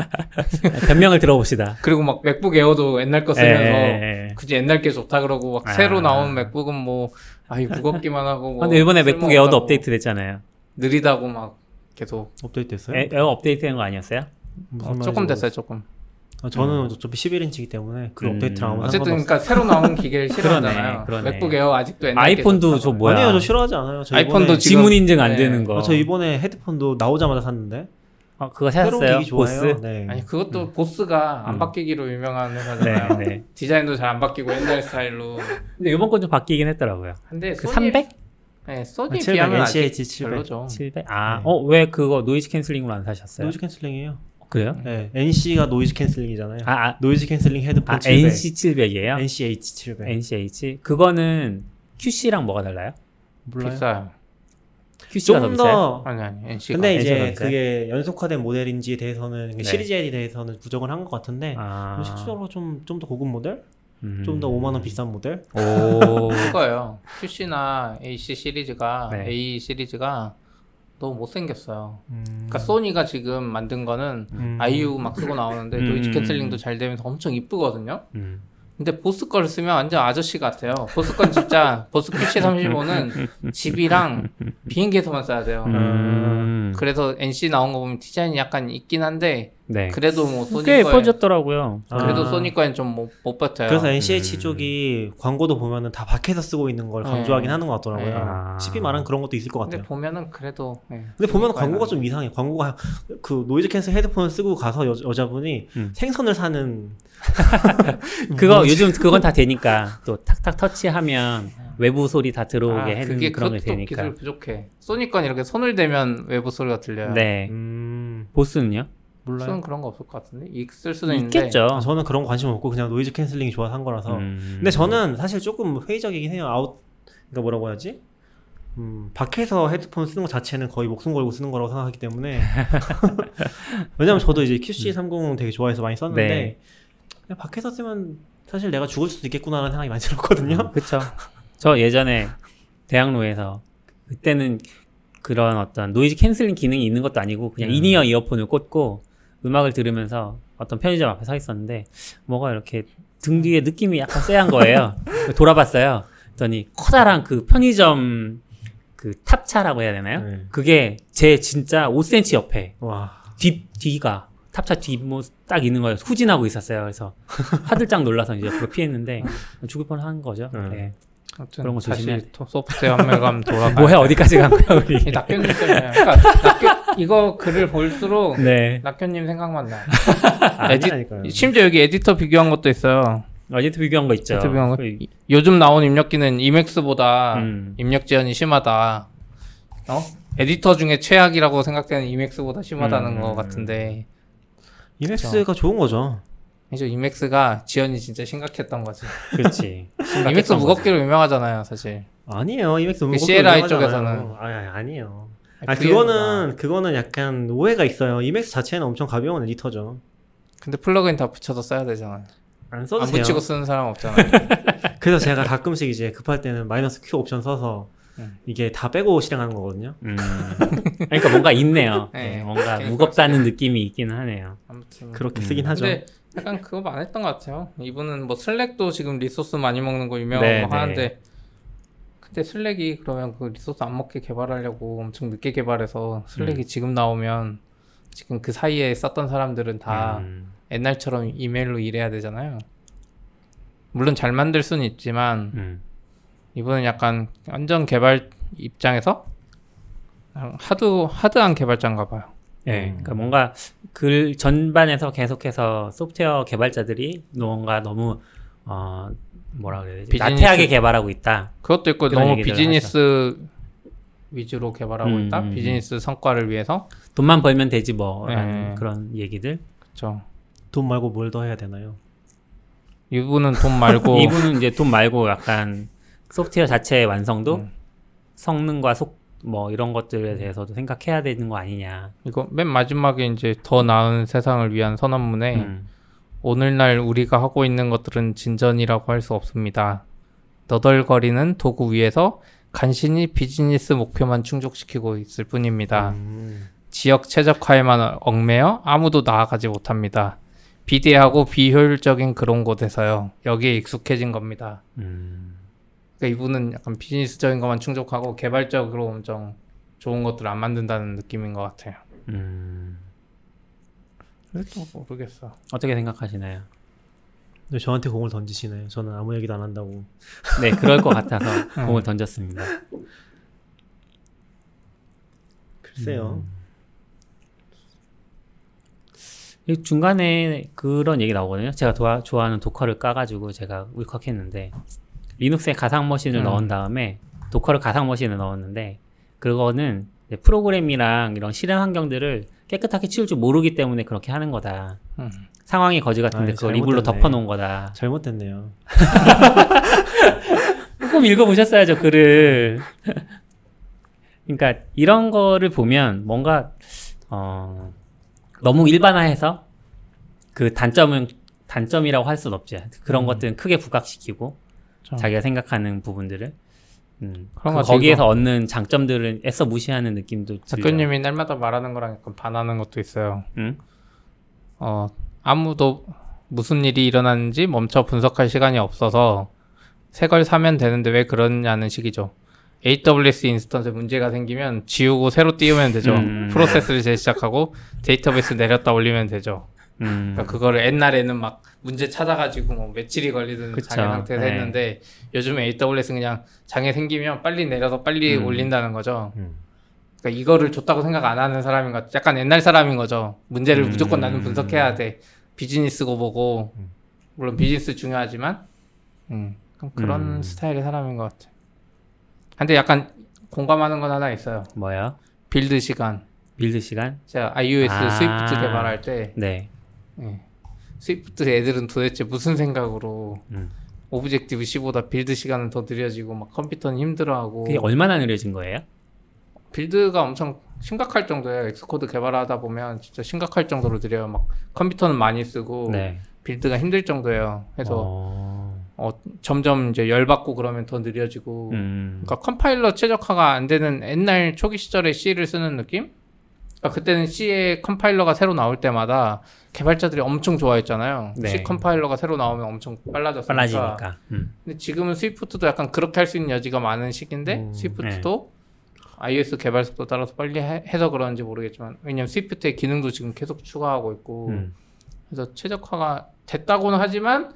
변명을 들어봅시다. 그리고 막 맥북 에어도 옛날 거 쓰면서 예, 예. 굳이 옛날 게 좋다 그러고 막 아. 새로 나온 맥북은 뭐 아이 무겁기만 하고 뭐 근데 일본에 맥북 에어도 업데이트 됐잖아요. 느리다고 막 계속 업데이트 됐어요? 에, 에어 업데이트 된 거 아니었어요? 어, 조금. 됐어요 조금 어, 저는 어차피 11인치이기 때문에 그 음. 업데이트랑 아무 어쨌든. 그러니까 새로 나온 기계를 싫어하잖아요. (laughs) 그러네, 그러네. 맥북 에어 아직도 옛날 아이폰도 게 저. 뭐야? 아니에요, 저 싫어하지 않아요. 저 아이폰도 이번에, 지금- 지문 인증 안 네. 되는 거. 어, 저 이번에 헤드폰도 나오자마자 샀는데 어, 그거 새로운. 기기 좋아해요. 보스. 네. 아니 그것도 보스가 안 음. 바뀌기로 유명한 네, 회사잖아요. 네. (laughs) 디자인도 잘 안 바뀌고 옛날 스타일로. 근데 이번 건 좀 바뀌긴 했더라고요. 근데 그 소니 300? 네, 소니 아, 700, 비하면 아직 NCH 700. 별로죠. 700? 아, 네. 어, 왜 그거 noise canceling으로 안 사셨어요? 노이즈 캔슬링이에요. 그래요? 네, NC가 noise canceling이잖아요. 아, 아, noise canceling 헤드폰 아 700. NC 700이에요? NCH 700. NCH? 그거는 QC랑 뭐가 달라요? 몰라요. 비싸요. QC가 더좀 비싸요? 더 아니 아니 NC가. 근데 가 이제 있어요? 그게 연속화된 모델인지에 대해서는 네. 시리즈에 대해서는 부정을 한 것 같은데 아, 실질적으로 좀 좀 더 고급 모델, 음. 좀더 5만 원 비싼 모델. 오. 그거예요. QC나 AC 시리즈가 네. A 시리즈가 너무 못생겼어요. 음. 그러니까 소니가 지금 만든 거는 음. 아이유 막 쓰고 나오는데 음. noise canceling도 잘 되면서 엄청 이쁘거든요. 음. 근데 보스 거를 쓰면 완전 아저씨 같아요. 보스 건 진짜 (laughs) 보스 QC35는 집이랑 비행기에서만 써야 돼요. 음. 그래서 NC 나온 거 보면 디자인이 약간 있긴 한데 네. 그래도 뭐 소니 꽤 예뻐졌더라고요. 그래도 아. 소니 거엔 좀못 못 버텨요. 그래서 NCH 음. 쪽이 광고도 보면은 다 밖에서 쓰고 있는 걸 강조하긴 네. 하는 것 같더라고요. 네. 아. 쉽게 말하면 그런 것도 있을 것 근데 같아요. 보면은 그래도 네, 근데 보면 광고가 좀 이상해. 광고가 그 noise cancel 헤드폰을 쓰고 가서 여, 여자분이 음. 생선을 사는 (laughs) 그거 요즘 그건 다 되니까 또 탁탁 터치하면 외부 소리 다 들어오게 아, 해는 그런 게 되니까. 기술 부족해. 소니 건 이렇게 손을 대면 외부 소리가 들려요. 네. 음, 보스는요? 몰라요. 무슨 그런 거 없을 것 같은데 있을 수는 있는데 있겠죠. 아, 저는 그런 거 관심 없고 그냥 noise canceling이 좋아서 한 거라서. 음. 근데 저는 사실 조금 회의적이긴 해요. 아웃 그러니까 뭐라고 해야지? 음, 밖에서 헤드폰 쓰는 것 자체는 거의 목숨 걸고 쓰는 거라고 생각하기 때문에 (laughs) 왜냐면 저도 이제 QC30 되게 좋아해서 많이 썼는데 네. 그냥 밖에서 쓰면 사실 내가 죽을 수도 있겠구나라는 생각이 많이 들었거든요. 음, 그쵸. 저 예전에 대학로에서 그때는 그런 어떤 noise canceling 기능이 있는 것도 아니고 그냥 음. in-ear 이어폰을 꽂고 음악을 들으면서 어떤 편의점 앞에 서 있었는데 뭐가 이렇게 등 뒤에 느낌이 약간 쎄한 거예요. (laughs) 돌아봤어요. 그랬더니 커다란 그 편의점 그 탑차라고 해야 되나요? 네. 그게 제 진짜 5cm 옆에 와. 뒤 뒤가 탑차 뒷모딱 있는 거예요. 후진하고 있었어요. 그래서 (laughs) 화들짝 놀라서 이제 옆으로 피했는데 죽을 뻔한 거죠. 음. 네. 아무튼 그런 거또 소프트웨어 환멸감 돌아가. 뭐해 어디까지 간 거야 우리? 이 낙견님 때문에. 그러니까 낙견, 이거 글을 볼수록 네. 낙견님 생각만 나. (laughs) 에디... 에디- 심지어 여기 에디터 비교한 것도 있어요. 어제트 비교한 거 있죠. 어제트 비교한 거? 그- 요즘 나온 입력기는 이맥스보다 음. 입력 지연이 심하다. 어? 에디터 중에 최악이라고 생각되는 이맥스보다 심하다는 음. 것 같은데 이맥스가 좋은 거죠. 이제 이맥스가 지연이 진짜 심각했던 거지. 그렇지. (laughs) 이맥스 무겁기로 유명하잖아요, 사실. 아니에요. 이맥스 그 CLI 유명하잖아요. 쪽에서는. 아니, 아니 아니에요. 아 그게 그거는 그거는 약간 오해가 있어요. 이맥스 자체는 엄청 가벼운 에디터죠. 근데 플러그인 다 붙여서 써야 되잖아요. 안 써도 안 돼요. 붙이고 쓰는 사람 없잖아요. (laughs) 그래서 제가 가끔씩 이제 급할 때는 마이너스 Q 옵션 써서 음. 이게 다 빼고 실행하는 거거든요. 음. 그러니까 뭔가 있네요. (laughs) 네. 네, 뭔가 무겁다는 느낌이 있기는 하네요. 아무튼 그렇게 음. 쓰긴 하죠. 근데 약간 그거 안 했던 것 같아요. 이분은 뭐 Slack도 지금 resource 많이 먹는 거 유명하고 네, 뭐 네. 하는데 근데 Slack이 그러면 그 resource 안 먹게 개발하려고 엄청 늦게 개발해서 Slack이 음. 지금 나오면 지금 그 사이에 썼던 사람들은 다 음. 옛날처럼 이메일로 일해야 되잖아요. 물론 잘 만들 수는 있지만 음. 이분은 약간 완전 개발 입장에서 하드 하드한 개발자인가 봐요. 네, 음. 그러니까 뭔가 글 전반에서 계속해서 소프트웨어 개발자들이 뭔가 너무 어 뭐라 그래야 되지? 비즈니스- 나태하게 개발하고 있다. 그것도 있고 너무 비즈니스 위주로 개발하고 음, 있다. 음, 비즈니스 성과를 위해서. 돈만 벌면 되지 뭐라는 네. 그런 얘기들. 그렇죠. 돈 말고 뭘 더 해야 되나요? 이분은 돈 (laughs) 말고 이분은 이제 돈 말고 약간 소프트웨어 자체의 완성도, 음. 성능과 속 뭐 이런 것들에 대해서도 생각해야 되는 거 아니냐. 이거 맨 마지막에 이제 더 나은 세상을 위한 선언문에 음. 오늘날 우리가 하고 있는 것들은 진전이라고 할 수 없습니다. 너덜거리는 도구 위에서 간신히 비즈니스 목표만 충족시키고 있을 뿐입니다. 음. 지역 최적화에만 얽매여 아무도 나아가지 못합니다. 비대하고 비효율적인 그런 곳에서요. 여기에 익숙해진 겁니다. 음. 그러니까 이분은 약간 비즈니스적인 것만 충족하고 개발적으로 엄청 좋은 것들을 안 만든다는 느낌인 것 같아요. 음. 그래도 모르겠어. 어떻게 생각하시나요? 근데 저한테 공을 던지시네요. 저는 아무 얘기도 안 한다고. 네, 그럴 것 같아서 (laughs) 공을 던졌습니다. 글쎄요. 이 중간에 그런 얘기 나오거든요. 제가 도와, 좋아하는 도커를 까가지고 제가 울컥했는데 리눅스에 가상 머신을 음. 넣은 다음에 도커를 가상 머신에 넣었는데 그거는 프로그램이랑 이런 실행 환경들을 깨끗하게 치울 줄 모르기 때문에 그렇게 하는 거다. 음. 상황이 거지 같은데 아이, 그걸 잘못됐네. 덮어놓은 거다. 잘못됐네요. (laughs) 꼭 읽어보셨어야죠 글을. 그러니까 이런 거를 보면 뭔가 어, 너무 일반화해서 그 단점은 단점이라고 할 수는 없지. 그런 음. 것들은 크게 부각시키고 좀 자기가 생각하는 부분들을 음, 그런 그거 거기에서 얻는 장점들은 애써 무시하는 느낌도 들죠. 작가님이 날마다 말하는 거랑 약간 반하는 것도 있어요. 응? 어, 아무도 무슨 일이 일어났는지 멈춰 분석할 시간이 없어서 새 걸 사면 되는데 왜 그러냐는 식이죠. AWS 인스턴스에 문제가 생기면 지우고 새로 띄우면 되죠. 음. 프로세스를 재시작하고 데이터베이스 내렸다 올리면 되죠. 음, 그러니까 그거를 옛날에는 막 문제 찾아가지고 뭐 며칠이 걸리든 그쵸. 장애 상태에서 네. 했는데 요즘에 AWS는 그냥 장애 생기면 빨리 내려서 빨리 음. 올린다는 거죠. 음. 그러니까 이거를 좋다고 생각 안 하는 사람인 것 같아. 약간 옛날 사람인 거죠. 문제를 음. 무조건 나는 분석해야 돼. 비즈니스고 뭐고. 음. 물론 비즈니스 중요하지만 음, 그런 음. 스타일의 사람인 것 같아. 근데 약간 공감하는 건 하나 있어요. 뭐야? build 시간. build 시간? 제가 iOS 아. Swift 개발할 때 네. 예, Swift 애들은 도대체 무슨 생각으로 음. Objective-C보다 build 시간은 더 느려지고 막 컴퓨터는 힘들어하고 그게 얼마나 느려진 거예요? build가 엄청 심각할 정도예요. Xcode 개발하다 보면 진짜 심각할 정도로 느려요. 막 컴퓨터는 많이 쓰고 네. build가 힘들 정도예요. 그래서 어... 어, 점점 이제 열받고 그러면 더 느려지고 음. 그러니까 컴파일러 최적화가 안 되는 옛날 초기 시절에 C를 쓰는 느낌? 그러니까 그때는 C의 컴파일러가 새로 나올 때마다 개발자들이 엄청 좋아했잖아요. 네. C 컴파일러가 새로 나오면 엄청 빨라졌으니까. 빨라지니까. 음. 근데 지금은 Swift도 약간 그렇게 할 수 있는 여지가 많은 시기인데 음, Swift도 iOS 개발 속도 따라서 빨리 해, 서 그런지 모르겠지만 왜냐면 Swift의 기능도 지금 계속 추가하고 있고 음. 그래서 최적화가 됐다고는 하지만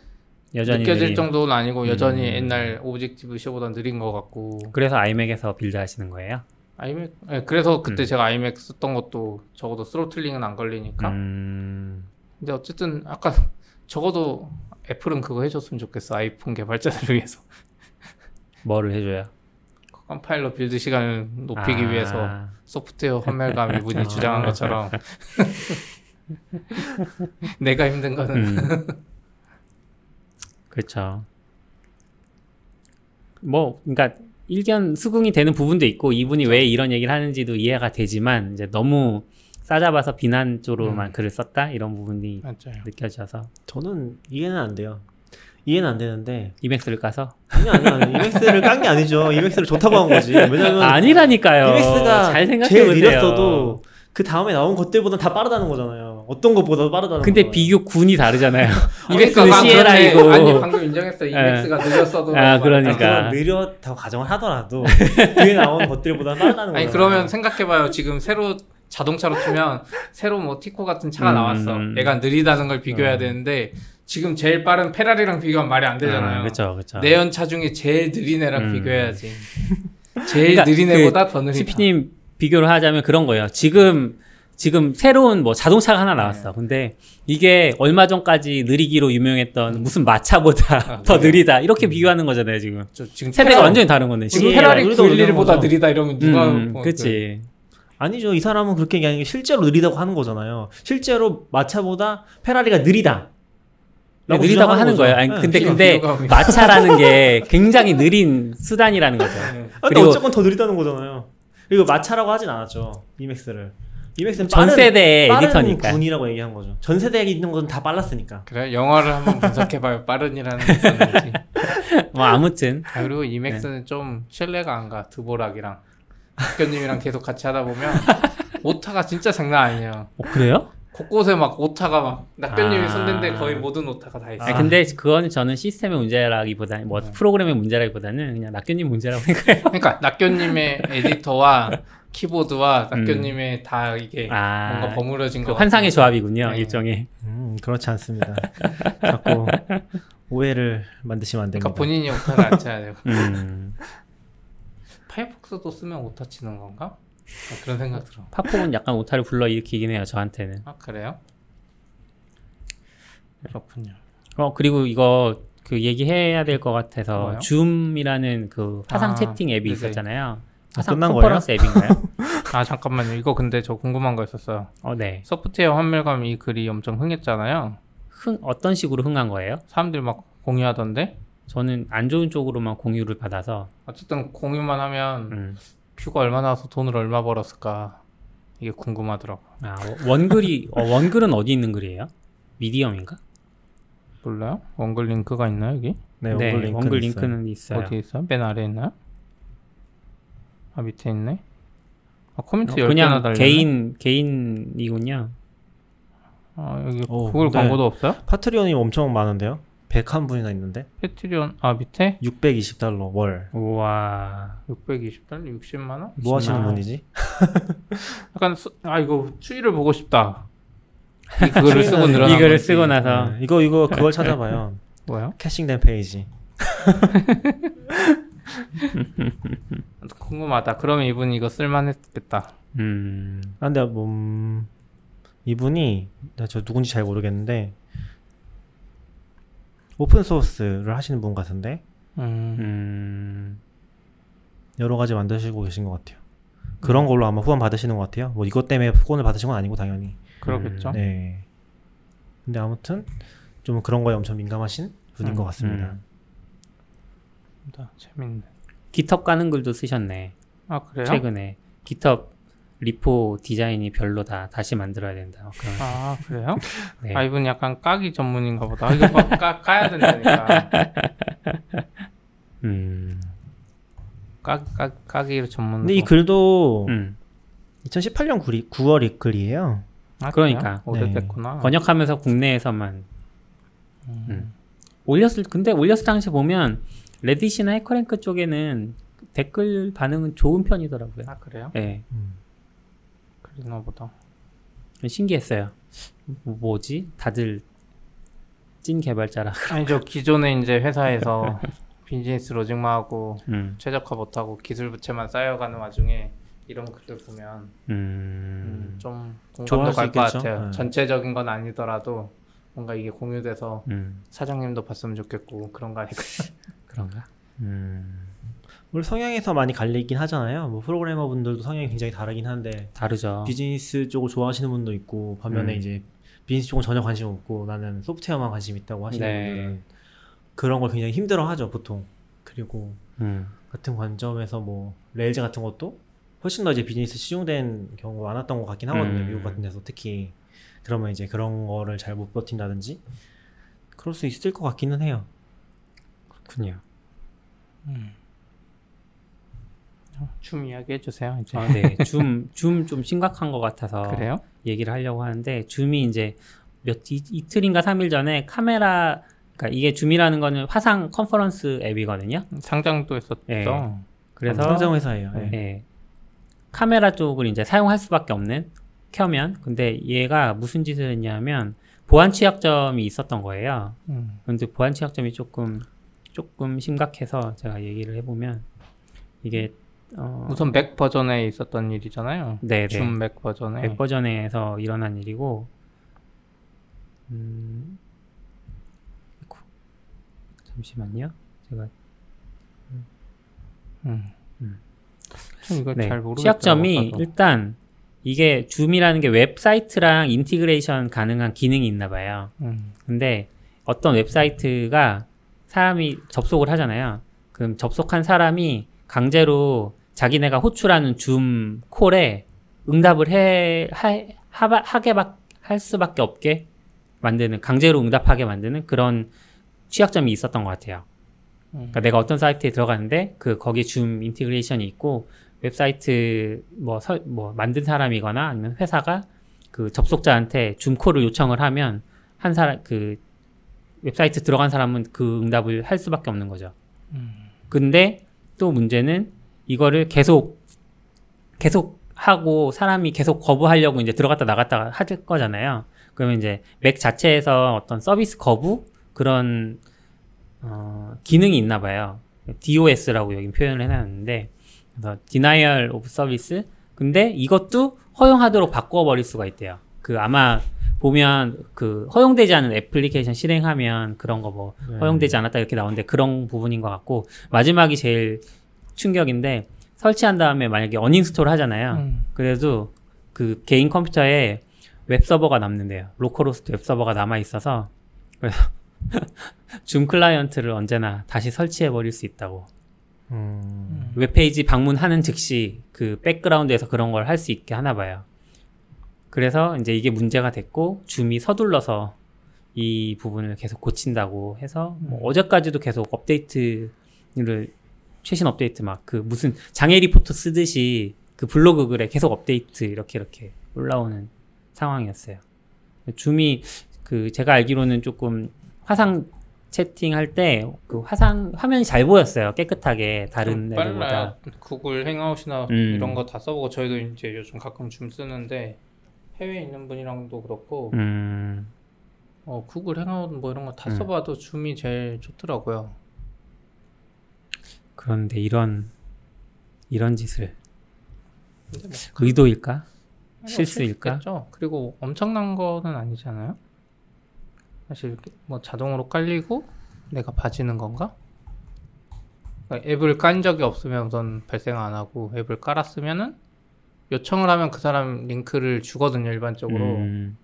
여전히 느껴질 느린. 정도는 아니고 여전히 음. 옛날 Objective-C보다 느린 것 같고 그래서 iMac에서 build 하시는 거예요? iMac 네, 그래서 그때 음. 제가 iMac 썼던 것도 적어도 throttling은 안 걸리니까 음. 근데 어쨌든 아까 (laughs) 적어도 Apple은 그거 해줬으면 좋겠어 아이폰 개발자들을 위해서 (laughs) 뭐를 해줘요? 컴파일러 build 시간을 높이기 아, 위해서 소프트웨어 환멸감 이분이 (laughs) 주장한 것처럼 내가 힘든 거는 음. 그렇죠. 뭐, 그러니까 일견 수긍이 되는 부분도 있고 이분이 왜 이런 얘기를 하는지도 이해가 되지만 이제 너무 싸잡아서 비난 쪽으로만 음. 글을 썼다 이런 부분이 맞아요. 느껴져서 저는 이해는 안 돼요. 이해는 안 되는데 이맥스를 까서 아니 아니 아니 이맥스를 깐 게 아니죠. 이맥스를 좋다고 한 거지. 왜냐면 아니라니까요. 이맥스가 잘 생각해 제일 보세요. 느렸어도 그 다음에 나온 것들보다 다 빠르다는 거잖아요. 어떤 것보다 빠르다는 근데 거잖아요. 비교 군이 다르잖아요. (laughs) 방금 시에라이고 아니 방금 인정했어 이맥스가 늦었어도 아. 그러니까. 느렸다고 가정을 하더라도 뒤에 나온 것들보다 빠르다는 거예요. 아니 그러면 생각해봐요. 지금 새로 자동차로 치면 새로 뭐 티코 같은 차가 음. 나왔어. 얘가 느리다는 걸 비교해야 음. 되는데 지금 제일 빠른 페라리랑 비교하면 말이 안 되잖아요. 그렇죠, 그렇죠. 내연차 중에 제일 느린 애랑 음. 비교해야지. 제일 그러니까 느린 그 애보다 더 느리다. CP님 비교를 하자면 그런 거예요. 지금 지금 새로운 뭐 자동차가 하나 나왔어. 근데 이게 얼마 전까지 느리기로 유명했던 무슨 마차보다 아, (laughs) 더 네. 느리다 이렇게 비교하는 거잖아요. 지금 저 지금 세대가 페라- 완전히 다른 건데. 지금 페라리 우리도 그런 911보다 거죠. 느리다 이러면 누가 음, 뭐 그렇지. 아니죠. 이 사람은 그렇게 얘기하는 게 실제로 느리다고 하는 거잖아요. 실제로 마차보다 페라리가 느리다. 네, 느리다고 하는 거죠. 거예요. 아니, 네. 근데 근데 비교감이. 마차라는 게 (laughs) 굉장히 느린 수단이라는 거죠. 아, 근데 그리고- 어쨌건 더 느리다는 거잖아요. 그리고 마차라고 하진 않았죠. 이맥스를. 이맥스는 전 빠른, 세대 빠른 에디터니까. 군이라고 얘기한 거죠. 전 세대에 있는 건 다 빨랐으니까. 그래 영화를 한번 분석해봐요. (laughs) 빠른이라는 게 있었는지. 뭐 아무튼 아, 그리고 이맥스는 좀 신뢰가 안 가. 드보락이랑 학교님이랑 계속 같이 하다 보면 오타가 진짜 장난 아니에요. 어, 그래요? 곳곳에 막 오타가 막 낙견님이 아. 손댄데 거의 모든 오타가 다 있어. 아니, 요 근데 그거는 저는 시스템의 문제라기보다는 뭐 네. 프로그램의 문제라기보다는 그냥 낙견님 문제라고 생각해요. 그러니까 낙견님의 (laughs) 에디터와 키보드와 낙교님의 다 이게 음. 아, 뭔가 버무려진 그거 환상의 조합이군요, 네. 일종의. 음, 그렇지 않습니다. 자꾸 오해를 만드시면 안 됩니다. 그러니까 본인이 오타를 안 쳐야 돼요. 음. (laughs) 파이어폭스도 쓰면 오타 치는 건가? 아, 그런 생각 들어. 팝폼은 약간 오타를 불러일으키긴 해요, 저한테는. 아 그래요? 그렇군요. 어, 그리고 이거 그 얘기해야 될 것 같아서 뭐요? 줌이라는 그 화상 아, 채팅 앱이 네네. 있었잖아요. 화상 끝난 컨퍼런스 앱인가요? (laughs) 아 잠깐만요. 이거 근데 저 궁금한 거 있었어요. 어, 네. 소프트웨어 환멸감 이 글이 엄청 흥했잖아요. 흥 어떤 식으로 흥한 거예요? 사람들이 막 공유하던데. 저는 안 좋은 쪽으로만 공유를 받아서 어쨌든 공유만 하면 음. view가 얼마 나 와서 돈을 얼마 벌었을까 이게 궁금하더라고. 아, 원글이 어, 원글은 어디 있는 글이에요? Medium인가? 몰라요? 원글 링크가 있나요 여기? 네, 네, 원글 링크는 원글 있어요. 링크는 있어요. 어디에 있어요? 맨 아래에 있나요? 아 밑에 있네. 아 코멘트 어, 10개나 그냥 달렸네. 개인 개인이군요. 아 여기 오, 구글 네. 광고도 없어요? Patreon이 엄청 많은데요. 101 분이나 있는데 Patreon 아 밑에 620달러 월. 우와. 620달러 60만 원? 뭐 하시는 20만 원. 분이지? (laughs) 약간 수, 아 이거 추이를 보고 싶다. 이 글을 쓰고 늘어난 이 글을 건지. 쓰고 나서 네, 이거 이거 그걸 찾아봐요. (laughs) 뭐요? caching된 페이지. (laughs) 궁금하다. 그러면 이분 이거 쓸만했겠다. 음. 아, 근데 뭐 음, 이분이 나저 누군지 잘 모르겠는데 오픈 소스를 하시는 분 같은데 음. 음. 여러 가지 만드시고 계신 것 같아요. 그런 걸로 아마 후원 받으시는 것 같아요. 뭐 이것 때문에 후원을 받으신 건 아니고 당연히. 그러겠죠. 네. 근데 아무튼 좀 그런 거에 엄청 민감하신 분인 음, 것 같습니다. 음. 다 재밌네. 깃헙 까는 글도 쓰셨네. 아 그래요? 최근에 깃헙 리포 디자인이 별로다. 다시 만들어야 된다. 뭐 그런. 아 (laughs) 그래요? 네. 아 이분 약간 까기 전문인가 보다. 아, 이거 막 까, 까야 된다니까. (laughs) 음. 까, 까, 까기 전문. 근데 이 글도 음. 2018년 9월, 9월 글이에요. 아, 그러니까. 그래요? 오래됐구나. 번역하면서 국내에서만 음. 음. 올렸을 근데 올렸을 당시 보면 레딧이나 해커랭크 쪽에는 댓글 반응은 좋은 편이더라고요. 아 그래요? 네. 음. 그러나 보다. 신기했어요. 뭐- 뭐지? 다들 찐 개발자라. 아니 저 기존에 이제 회사에서 (laughs) 비즈니스 로직만 하고 음. 최적화 못하고 기술 부채만 쌓여가는 와중에 이런 글들 보면 음. 음, 좀 공감도 수갈 것. 같아요. 네. 전체적인 건 아니더라도 뭔가 이게 공유돼서 음. 사장님도 봤으면 좋겠고 그런 거 아닐까. (laughs) 그런가? 음. 우리 성향에서 많이 갈리긴 하잖아요. 뭐 프로그래머 분들도 성향이 굉장히 다르긴 한데 다르죠. 비즈니스 쪽을 좋아하시는 분도 있고 반면에 음. 이제 비즈니스 쪽은 전혀 관심 없고 나는 소프트웨어만 관심 있다고 하시는 네. 분들은 그런 걸 굉장히 힘들어하죠 보통. 그리고 음. 같은 관점에서 뭐 Rails 같은 것도 훨씬 더 이제 비즈니스 치중된 경우가 많았던 것 같긴 하거든요. 음. 미국 같은 데서 특히 그러면 이제 그런 거를 잘 못 버틴다든지 그럴 수 있을 것 같기는 해요. 그렇군요. 춤 이야기 해 주세요. 이제. 아, 네. 줌, 줌 좀 심각한 것 같아서 그래요? 얘기를 하려고 하는데 줌이 이제 몇 이, 이틀인가 3일 전에 카메라 그러니까 이게 줌이라는 거는 화상 컨퍼런스 앱이거든요. 상장도 했었죠. 예. 그래서 상장 회사예요. 예. 예. 카메라 쪽을 이제 사용할 수밖에 없는 켜면 근데 얘가 무슨 짓을 했냐면 보안 취약점이 있었던 거예요. 음. 근데 보안 취약점이 조금 조금 심각해서 제가 얘기를 해보면 이게 어, 우선 맥 버전에 있었던 일이잖아요. 줌맥 버전에. 웹 버전에서 일어난 일이고 음, 잠시만요. 제가 음. 음. 참 이거 네, 잘 모르겠어요. 취약점이 나도. 일단 이게 Zoom이라는 게 웹사이트랑 integration 가능한 기능이 있나 봐요. 음. 근데 어떤 웹사이트가 사람이 접속을 하잖아요. 그럼 접속한 사람이 강제로 자기네가 호출하는 Zoom call에 응답을 해, 하, 하, 하게 막, 할 수밖에 없게 만드는, 강제로 응답하게 만드는 그런 취약점이 있었던 것 같아요. 음. 그러니까 내가 어떤 사이트에 들어가는데 그 거기 Zoom integration이 있고 웹사이트 뭐, 설, 뭐 만든 사람이거나 아니면 회사가 그 접속자한테 Zoom call을 요청을 하면 한 사람 그 웹사이트 들어간 사람은 그 응답을 할 수밖에 없는 거죠. 음. 근데 또 문제는 이거를 계속 계속 하고 사람이 계속 거부하려고 이제 들어갔다 나갔다 할 거잖아요. 그러면 이제 맥 자체에서 어떤 서비스 거부 그런 어, 기능이 있나 봐요. DOS라고 여기 표현을 해놨는데 그래서 Denial of Service 근데 이것도 허용하도록 바꿔버릴 수가 있대요. 그 아마 보면 그 허용되지 않은 애플리케이션 실행하면 그런 거뭐 네. 허용되지 않았다 이렇게 나오는데 그런 부분인 것 같고 마지막이 제일 충격인데 설치한 다음에 만약에 어닝스톨 하잖아요. 음. 그래도 그 개인 컴퓨터에 웹 서버가 남는데요. localhost 웹 서버가 남아 있어서 그래서 (laughs) 줌 클라이언트를 언제나 다시 설치해 버릴 수 있다고. 음. 웹페이지 방문하는 즉시 그 백그라운드에서 그런 걸 할 수 있게 하나 봐요. 그래서 이제 이게 문제가 됐고 Zoom이 서둘러서 이 부분을 계속 고친다고 해서 뭐 어제까지도 계속 업데이트를 최신 업데이트 막 그 무슨 장애 리포트 쓰듯이 그 블로그 글에 계속 업데이트 이렇게 이렇게 올라오는 상황이었어요. 줌이 그 제가 알기로는 조금 화상 채팅할 때 그 화상 화면이 잘 보였어요. 깨끗하게 다른 좀 애들보다. 구글 행아웃이나 음. 이런 거 다 써보고 저희도 이제 요즘 가끔 줌 쓰는데 해외에 있는 분이랑도 그렇고 음, 어, 구글 행아웃 뭐 이런 거다 음. 써봐도 줌이 제일 좋더라고요. 그런데 이런 이런 짓을 뭐 의도일까? 아니, 실수일까? 실수겠죠. 그리고 엄청난 거는 아니잖아요. 사실 뭐 자동으로 깔리고 내가 봐지는 건가? 그러니까 앱을 깐 적이 없으면 우선 발생 안 하고 앱을 깔았으면은 요청을 하면 그 사람 링크를 주거든요 일반적으로 음,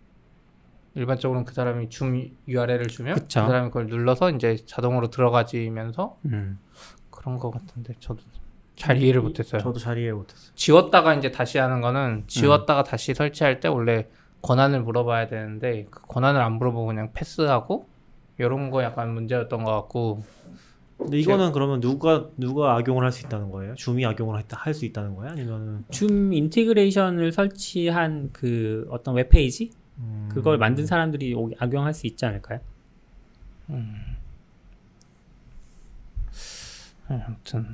일반적으로는 그 사람이 줌 URL을 주면 그쵸. 그 사람이 그걸 눌러서 이제 자동으로 들어가지면서 음. 그런 거 같은데 저도 잘 이해를 못했어요. 저도 잘 이해 못했어요. 지웠다가 이제 다시 하는 거는 지웠다가 다시 설치할 때 원래 권한을 물어봐야 되는데 그 권한을 안 물어보고 그냥 패스하고 이런 거 약간 문제였던 것 같고 근데 이거는 그러면 누가 누가 악용을 할 수 있다는 거예요? Zoom이 악용을 할 수 있다는 거예요? 아니면은 Zoom integration을 설치한 그 어떤 웹 페이지 음, 그걸 만든 사람들이 오- 악용할 수 있지 않을까요? 네, 아무튼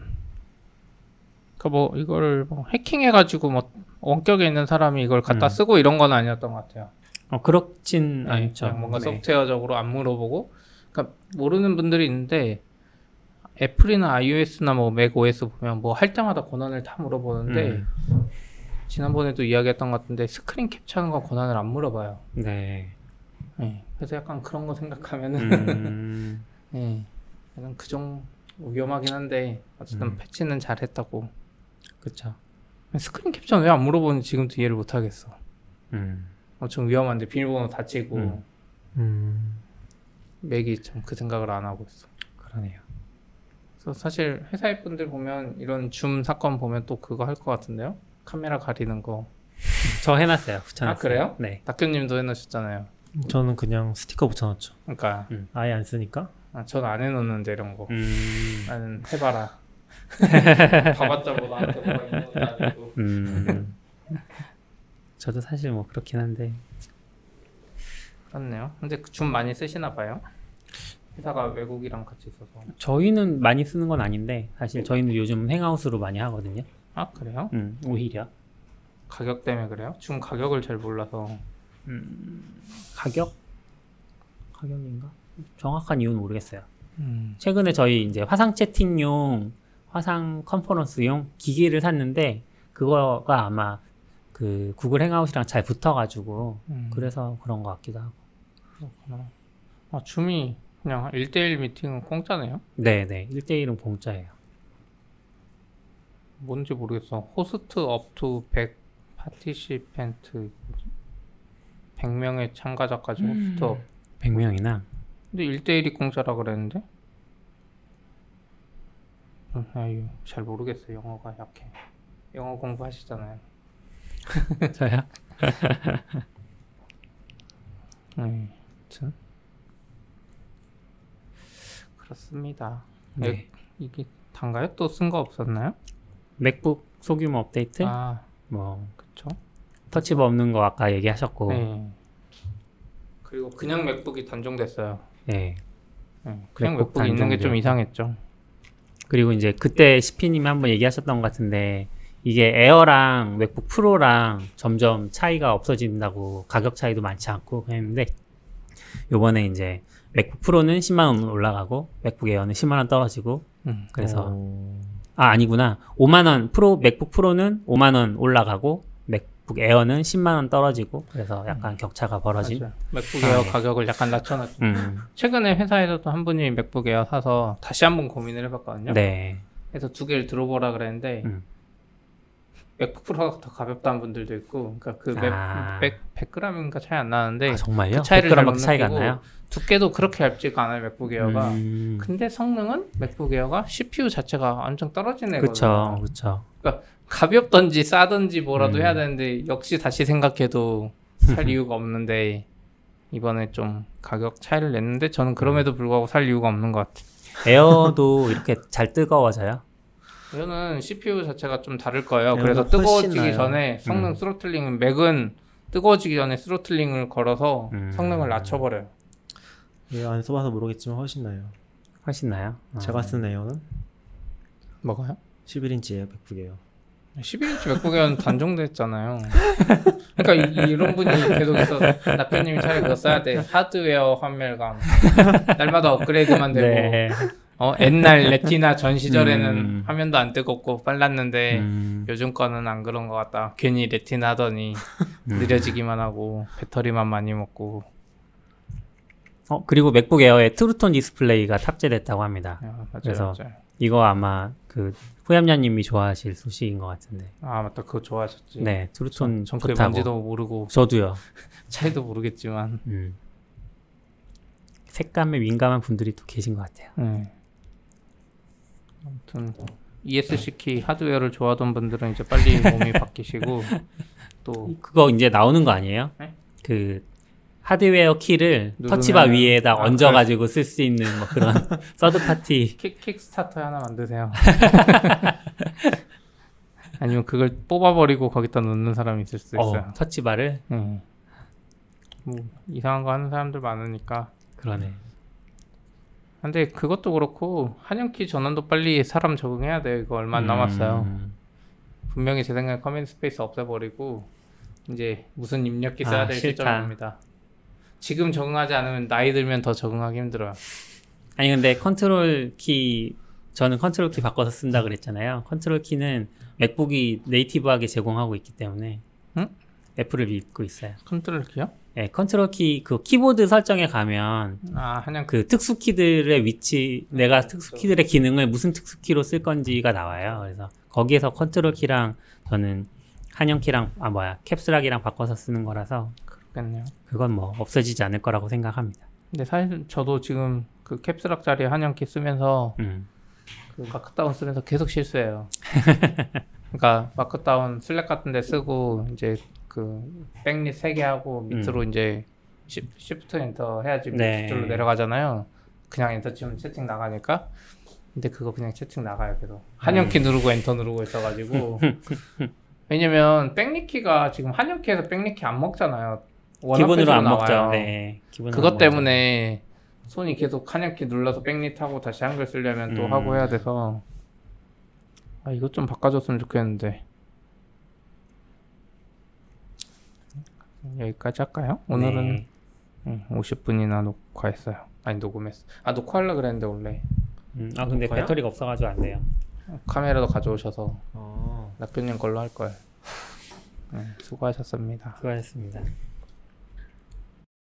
그러니까 뭐 이거를 뭐 해킹해가지고 뭐 원격에 있는 사람이 이걸 갖다 음. 쓰고 이런 건 아니었던 것 같아요. 어 그렇진 네, 않죠. 뭔가 네. 소프트웨어적으로 안 물어보고 그러니까 모르는 분들이 있는데 애플이나 iOS나 뭐 맥OS 보면 뭐 할 때마다 권한을 다 물어보는데 음, 지난번에도 이야기했던 것 같은데 스크린 캡처하는 건 권한을 안 물어봐요. 네. 네, 그래서 약간 그런 거 생각하면은 음, 네, (laughs) 약간 그 정 위험하긴 한데 어쨌든 음. 패치는 잘했다고. 그렇죠. 스크린 캡처는 왜 안 물어보는지 지금도 이해를 못 하겠어. 음, 엄청 위험한데 비밀번호 다치고 음. 음, 맥이 참그 생각을 안 하고 있어. 그러네요. 그래서 사실 회사의 분들 보면 이런 줌 사건 보면 또 그거 할 것 같은데요? 카메라 가리는 거. 저 해놨어요. 붙여놨어요. 아, 그래요? 네. 낙교님도 해놓으셨잖아요. 저는 그냥 스티커 붙여놨죠. 그러니까 아예 안 쓰니까. 아, 전 안 해놓는데 이런 거. 음, 나는 해봐라. (laughs) 봐봤자 뭐 나한테 뭐가 있는 것도 아니고. 음. (laughs) 저도 사실 뭐 그렇긴 한데 그렇네요. 근데 그줌 많이 쓰시나 봐요. 회사가 외국이랑 같이 있어서. 저희는 많이 쓰는 건 아닌데 사실 저희는 요즘 행아웃으로 많이 하거든요. 아 그래요? 음, 오히려 가격 때문에 그래요? 줌 가격을 잘 몰라서. 가격 가격인가 정확한 이유는 모르겠어요. 음. 최근에 저희 이제 화상 채팅용 화상 컨퍼런스용 기기를 샀는데 그거가 아마 그 구글 행아웃이랑 잘 붙어가지고 음. 그래서 그런 것 같기도 하고. 그렇구나. 아 줌이 그냥 1대1 미팅은 공짜네요? 네네 1대1은 공짜예요. 뭔지 모르겠어. host up to 100 participant 100명의 참가자까지 host up. 100명이나 근데 1대1이 공짜라 그랬는데? 음, 아유, 잘 모르겠어. 영어가 약해. 영어 공부하시잖아요. 저요? (laughs) 네, 아무튼 그렇습니다. 네. 이게 단가요? 또 쓴 거 없었나요? MacBook 소규모 업데이트 아, 뭐 그쵸. Touch Bar 없는 거 아까 얘기하셨고 네. 그리고 그냥 MacBook이 단종됐어요. 네. 네, 그냥 MacBook MacBook 있는 게 좀. 이상했죠. 그리고 이제 그때 시피님이 한번 얘기하셨던 것 같은데 이게 Air랑 MacBook Pro랑 점점 차이가 없어진다고 가격 차이도 많지 않고 그랬는데 요번에 이제 MacBook Pro는 10만 원 올라가고 MacBook Air는 10만 원 떨어지고 음. 그래서 어, 아 아니구나 5만 원 Pro MacBook Pro는 5만 원 올라가고 MacBook Air는 10만 원 떨어지고 그래서 약간 격차가 벌어진 맞아요. MacBook Air 가격을 약간 낮춰놨죠. 음, 최근에 회사에서도 한 분이 MacBook Air 사서 다시 한번 고민을 해봤거든요. 네 그래서 두 개를 들어보라 그랬는데 음. MacBook Pro가 더 가볍다는 분들도 있고, 그러니까 그 맥, 아. 100, 100g인가 차이 안 나는데 아, 정말요? 그 차이를 100g 못 밖에 차이가 안 나요? 두께도 그렇게 얇지가 않아요 맥북 에어가. 음, 근데 성능은 맥북 에어가 CPU 자체가 엄청 떨어지는 그쵸 애거든요. 그쵸 가볍던지 싸던지 뭐라도 음. 해야 되는데 역시 다시 생각해도 살 (laughs) 이유가 없는데 이번에 좀 가격 차이를 냈는데 저는 그럼에도 불구하고 살 이유가 없는 것 같아요. 에어도 이렇게 잘 뜨거워져요? 이거는 CPU 자체가 좀 다를 거예요. 에어가 그래서 뜨거워지기 나아요. 전에 성능 음. throttling 맥은 뜨거워지기 전에 throttling을 걸어서 음. 성능을 낮춰버려요. 이거 안 써봐서 모르겠지만 훨씬 나요. 훨씬 나요? 어. 제가 쓴 에어는 뭐가요? 11인치예요, 맥북이에요. 11인치 맥북에는 단종됐잖아요. 그러니까 이, 런 분이 계속해서 낙표님이 차라리 그거 써야 돼. 하드웨어 환멸감. 날마다 업그레이드만 되고. 네. 어, 옛날 (laughs) Retina 전 시절에는 음. 화면도 안 뜨겁고 빨랐는데 음, 요즘 거는 안 그런 것 같다. 괜히 Retina 하더니 음. (laughs) 느려지기만 하고 배터리만 많이 먹고. 어, 그리고 맥북 에어에 True Tone 디스플레이가 탑재됐다고 합니다. 아, 맞아요, 그래서 맞아요. 이거 아마 그 후얌야님이 좋아하실 소식인 것 같은데. 아 맞다, 그거 좋아하셨지. 네, True Tone 전 그게 좋다고. 뭔지도 모르고 저도요. (laughs) 차이도 모르겠지만. 음. 색감에 민감한 분들이 또 계신 것 같아요. 네. 아무튼 ESC 키 하드웨어를 좋아하던 분들은 이제 빨리 (laughs) 몸이 바뀌시고 또 그거 이제 나오는 거 아니에요? 네? 그 하드웨어 키를 누르면은- Touch Bar 위에다 아, 얹어가지고 쓸수 있는 뭐 그런 (laughs) third party. Kick, Kickstarter 하나 만드세요. (laughs) 아니면 그걸 뽑아버리고 거기다 넣는 사람이 있을 수 있어요. 어, Touch Bar를 음. 뭐 이상한 거 하는 사람들 많으니까. 그러네. 근데 그것도 그렇고 한영키 전환도 빨리 사람 적응해야 돼요. 이거 얼마 안 남았어요. 음. 분명히 제 생각에 command space 없애버리고 이제 무슨 입력기 써야 아, 될. 시점입니다. 지금 적응하지 않으면 나이 들면 더 적응하기 힘들어요. 아니 근데 컨트롤 키 저는 컨트롤 키 바꿔서 쓴다 그랬잖아요. 컨트롤 키는 맥북이 native하게 제공하고 있기 때문에 응? 애플을 믿고 있어요. 컨트롤 키요? 네, 컨트롤 키 그 키보드 설정에 가면 아 한영 그 특수 키들의 위치 내가 특수 키들의 기능을 무슨 특수 키로 쓸 건지가 나와요. 그래서 거기에서 컨트롤 키랑 저는 한영 키랑 아 뭐야 Caps Lock이랑 바꿔서 쓰는 거라서 그렇겠네요. 그건 뭐 없어지지 않을 거라고 생각합니다. 근데 사실 저도 지금 그 Caps Lock 자리 한영 키 쓰면서 음. 그 Markdown 쓰면서 계속 실수해요. (laughs) 그러니까 Markdown Slack 같은 데 쓰고 이제 그 backtick 3개 하고 밑으로 이제 시, shift enter 해야지 네. 밑줄로 내려가잖아요. 그냥 엔터 치면 채팅 나가니까. 근데 그거 그냥 채팅 나가요 계속. 한영키 누르고 엔터 누르고 있어가지고. (laughs) 왜냐면 백릿키가 지금 한영키에서 백릿키 안 먹잖아요. 기본으로 안 나와요. 먹죠. 네. 기본으로 그것 안 때문에 손이 계속 한약키 눌러서 백릿 하고 다시 한글 쓰려면 또 음. 하고 해야 돼서 아 이것 좀 바꿔줬으면 좋겠는데 여기까지 할까요? 먹죠. 오늘은 네. 응, 50분이나 녹화했어요. 아니 녹음했어. 아 녹화하려 그랬는데 원래 음, 아 근데 녹화요? 배터리가 없어가지고 안 돼요. 카메라도 가져오셔서 어. 낙교님 걸로 할 걸. 네, 수고하셨습니다. 수고하셨습니다.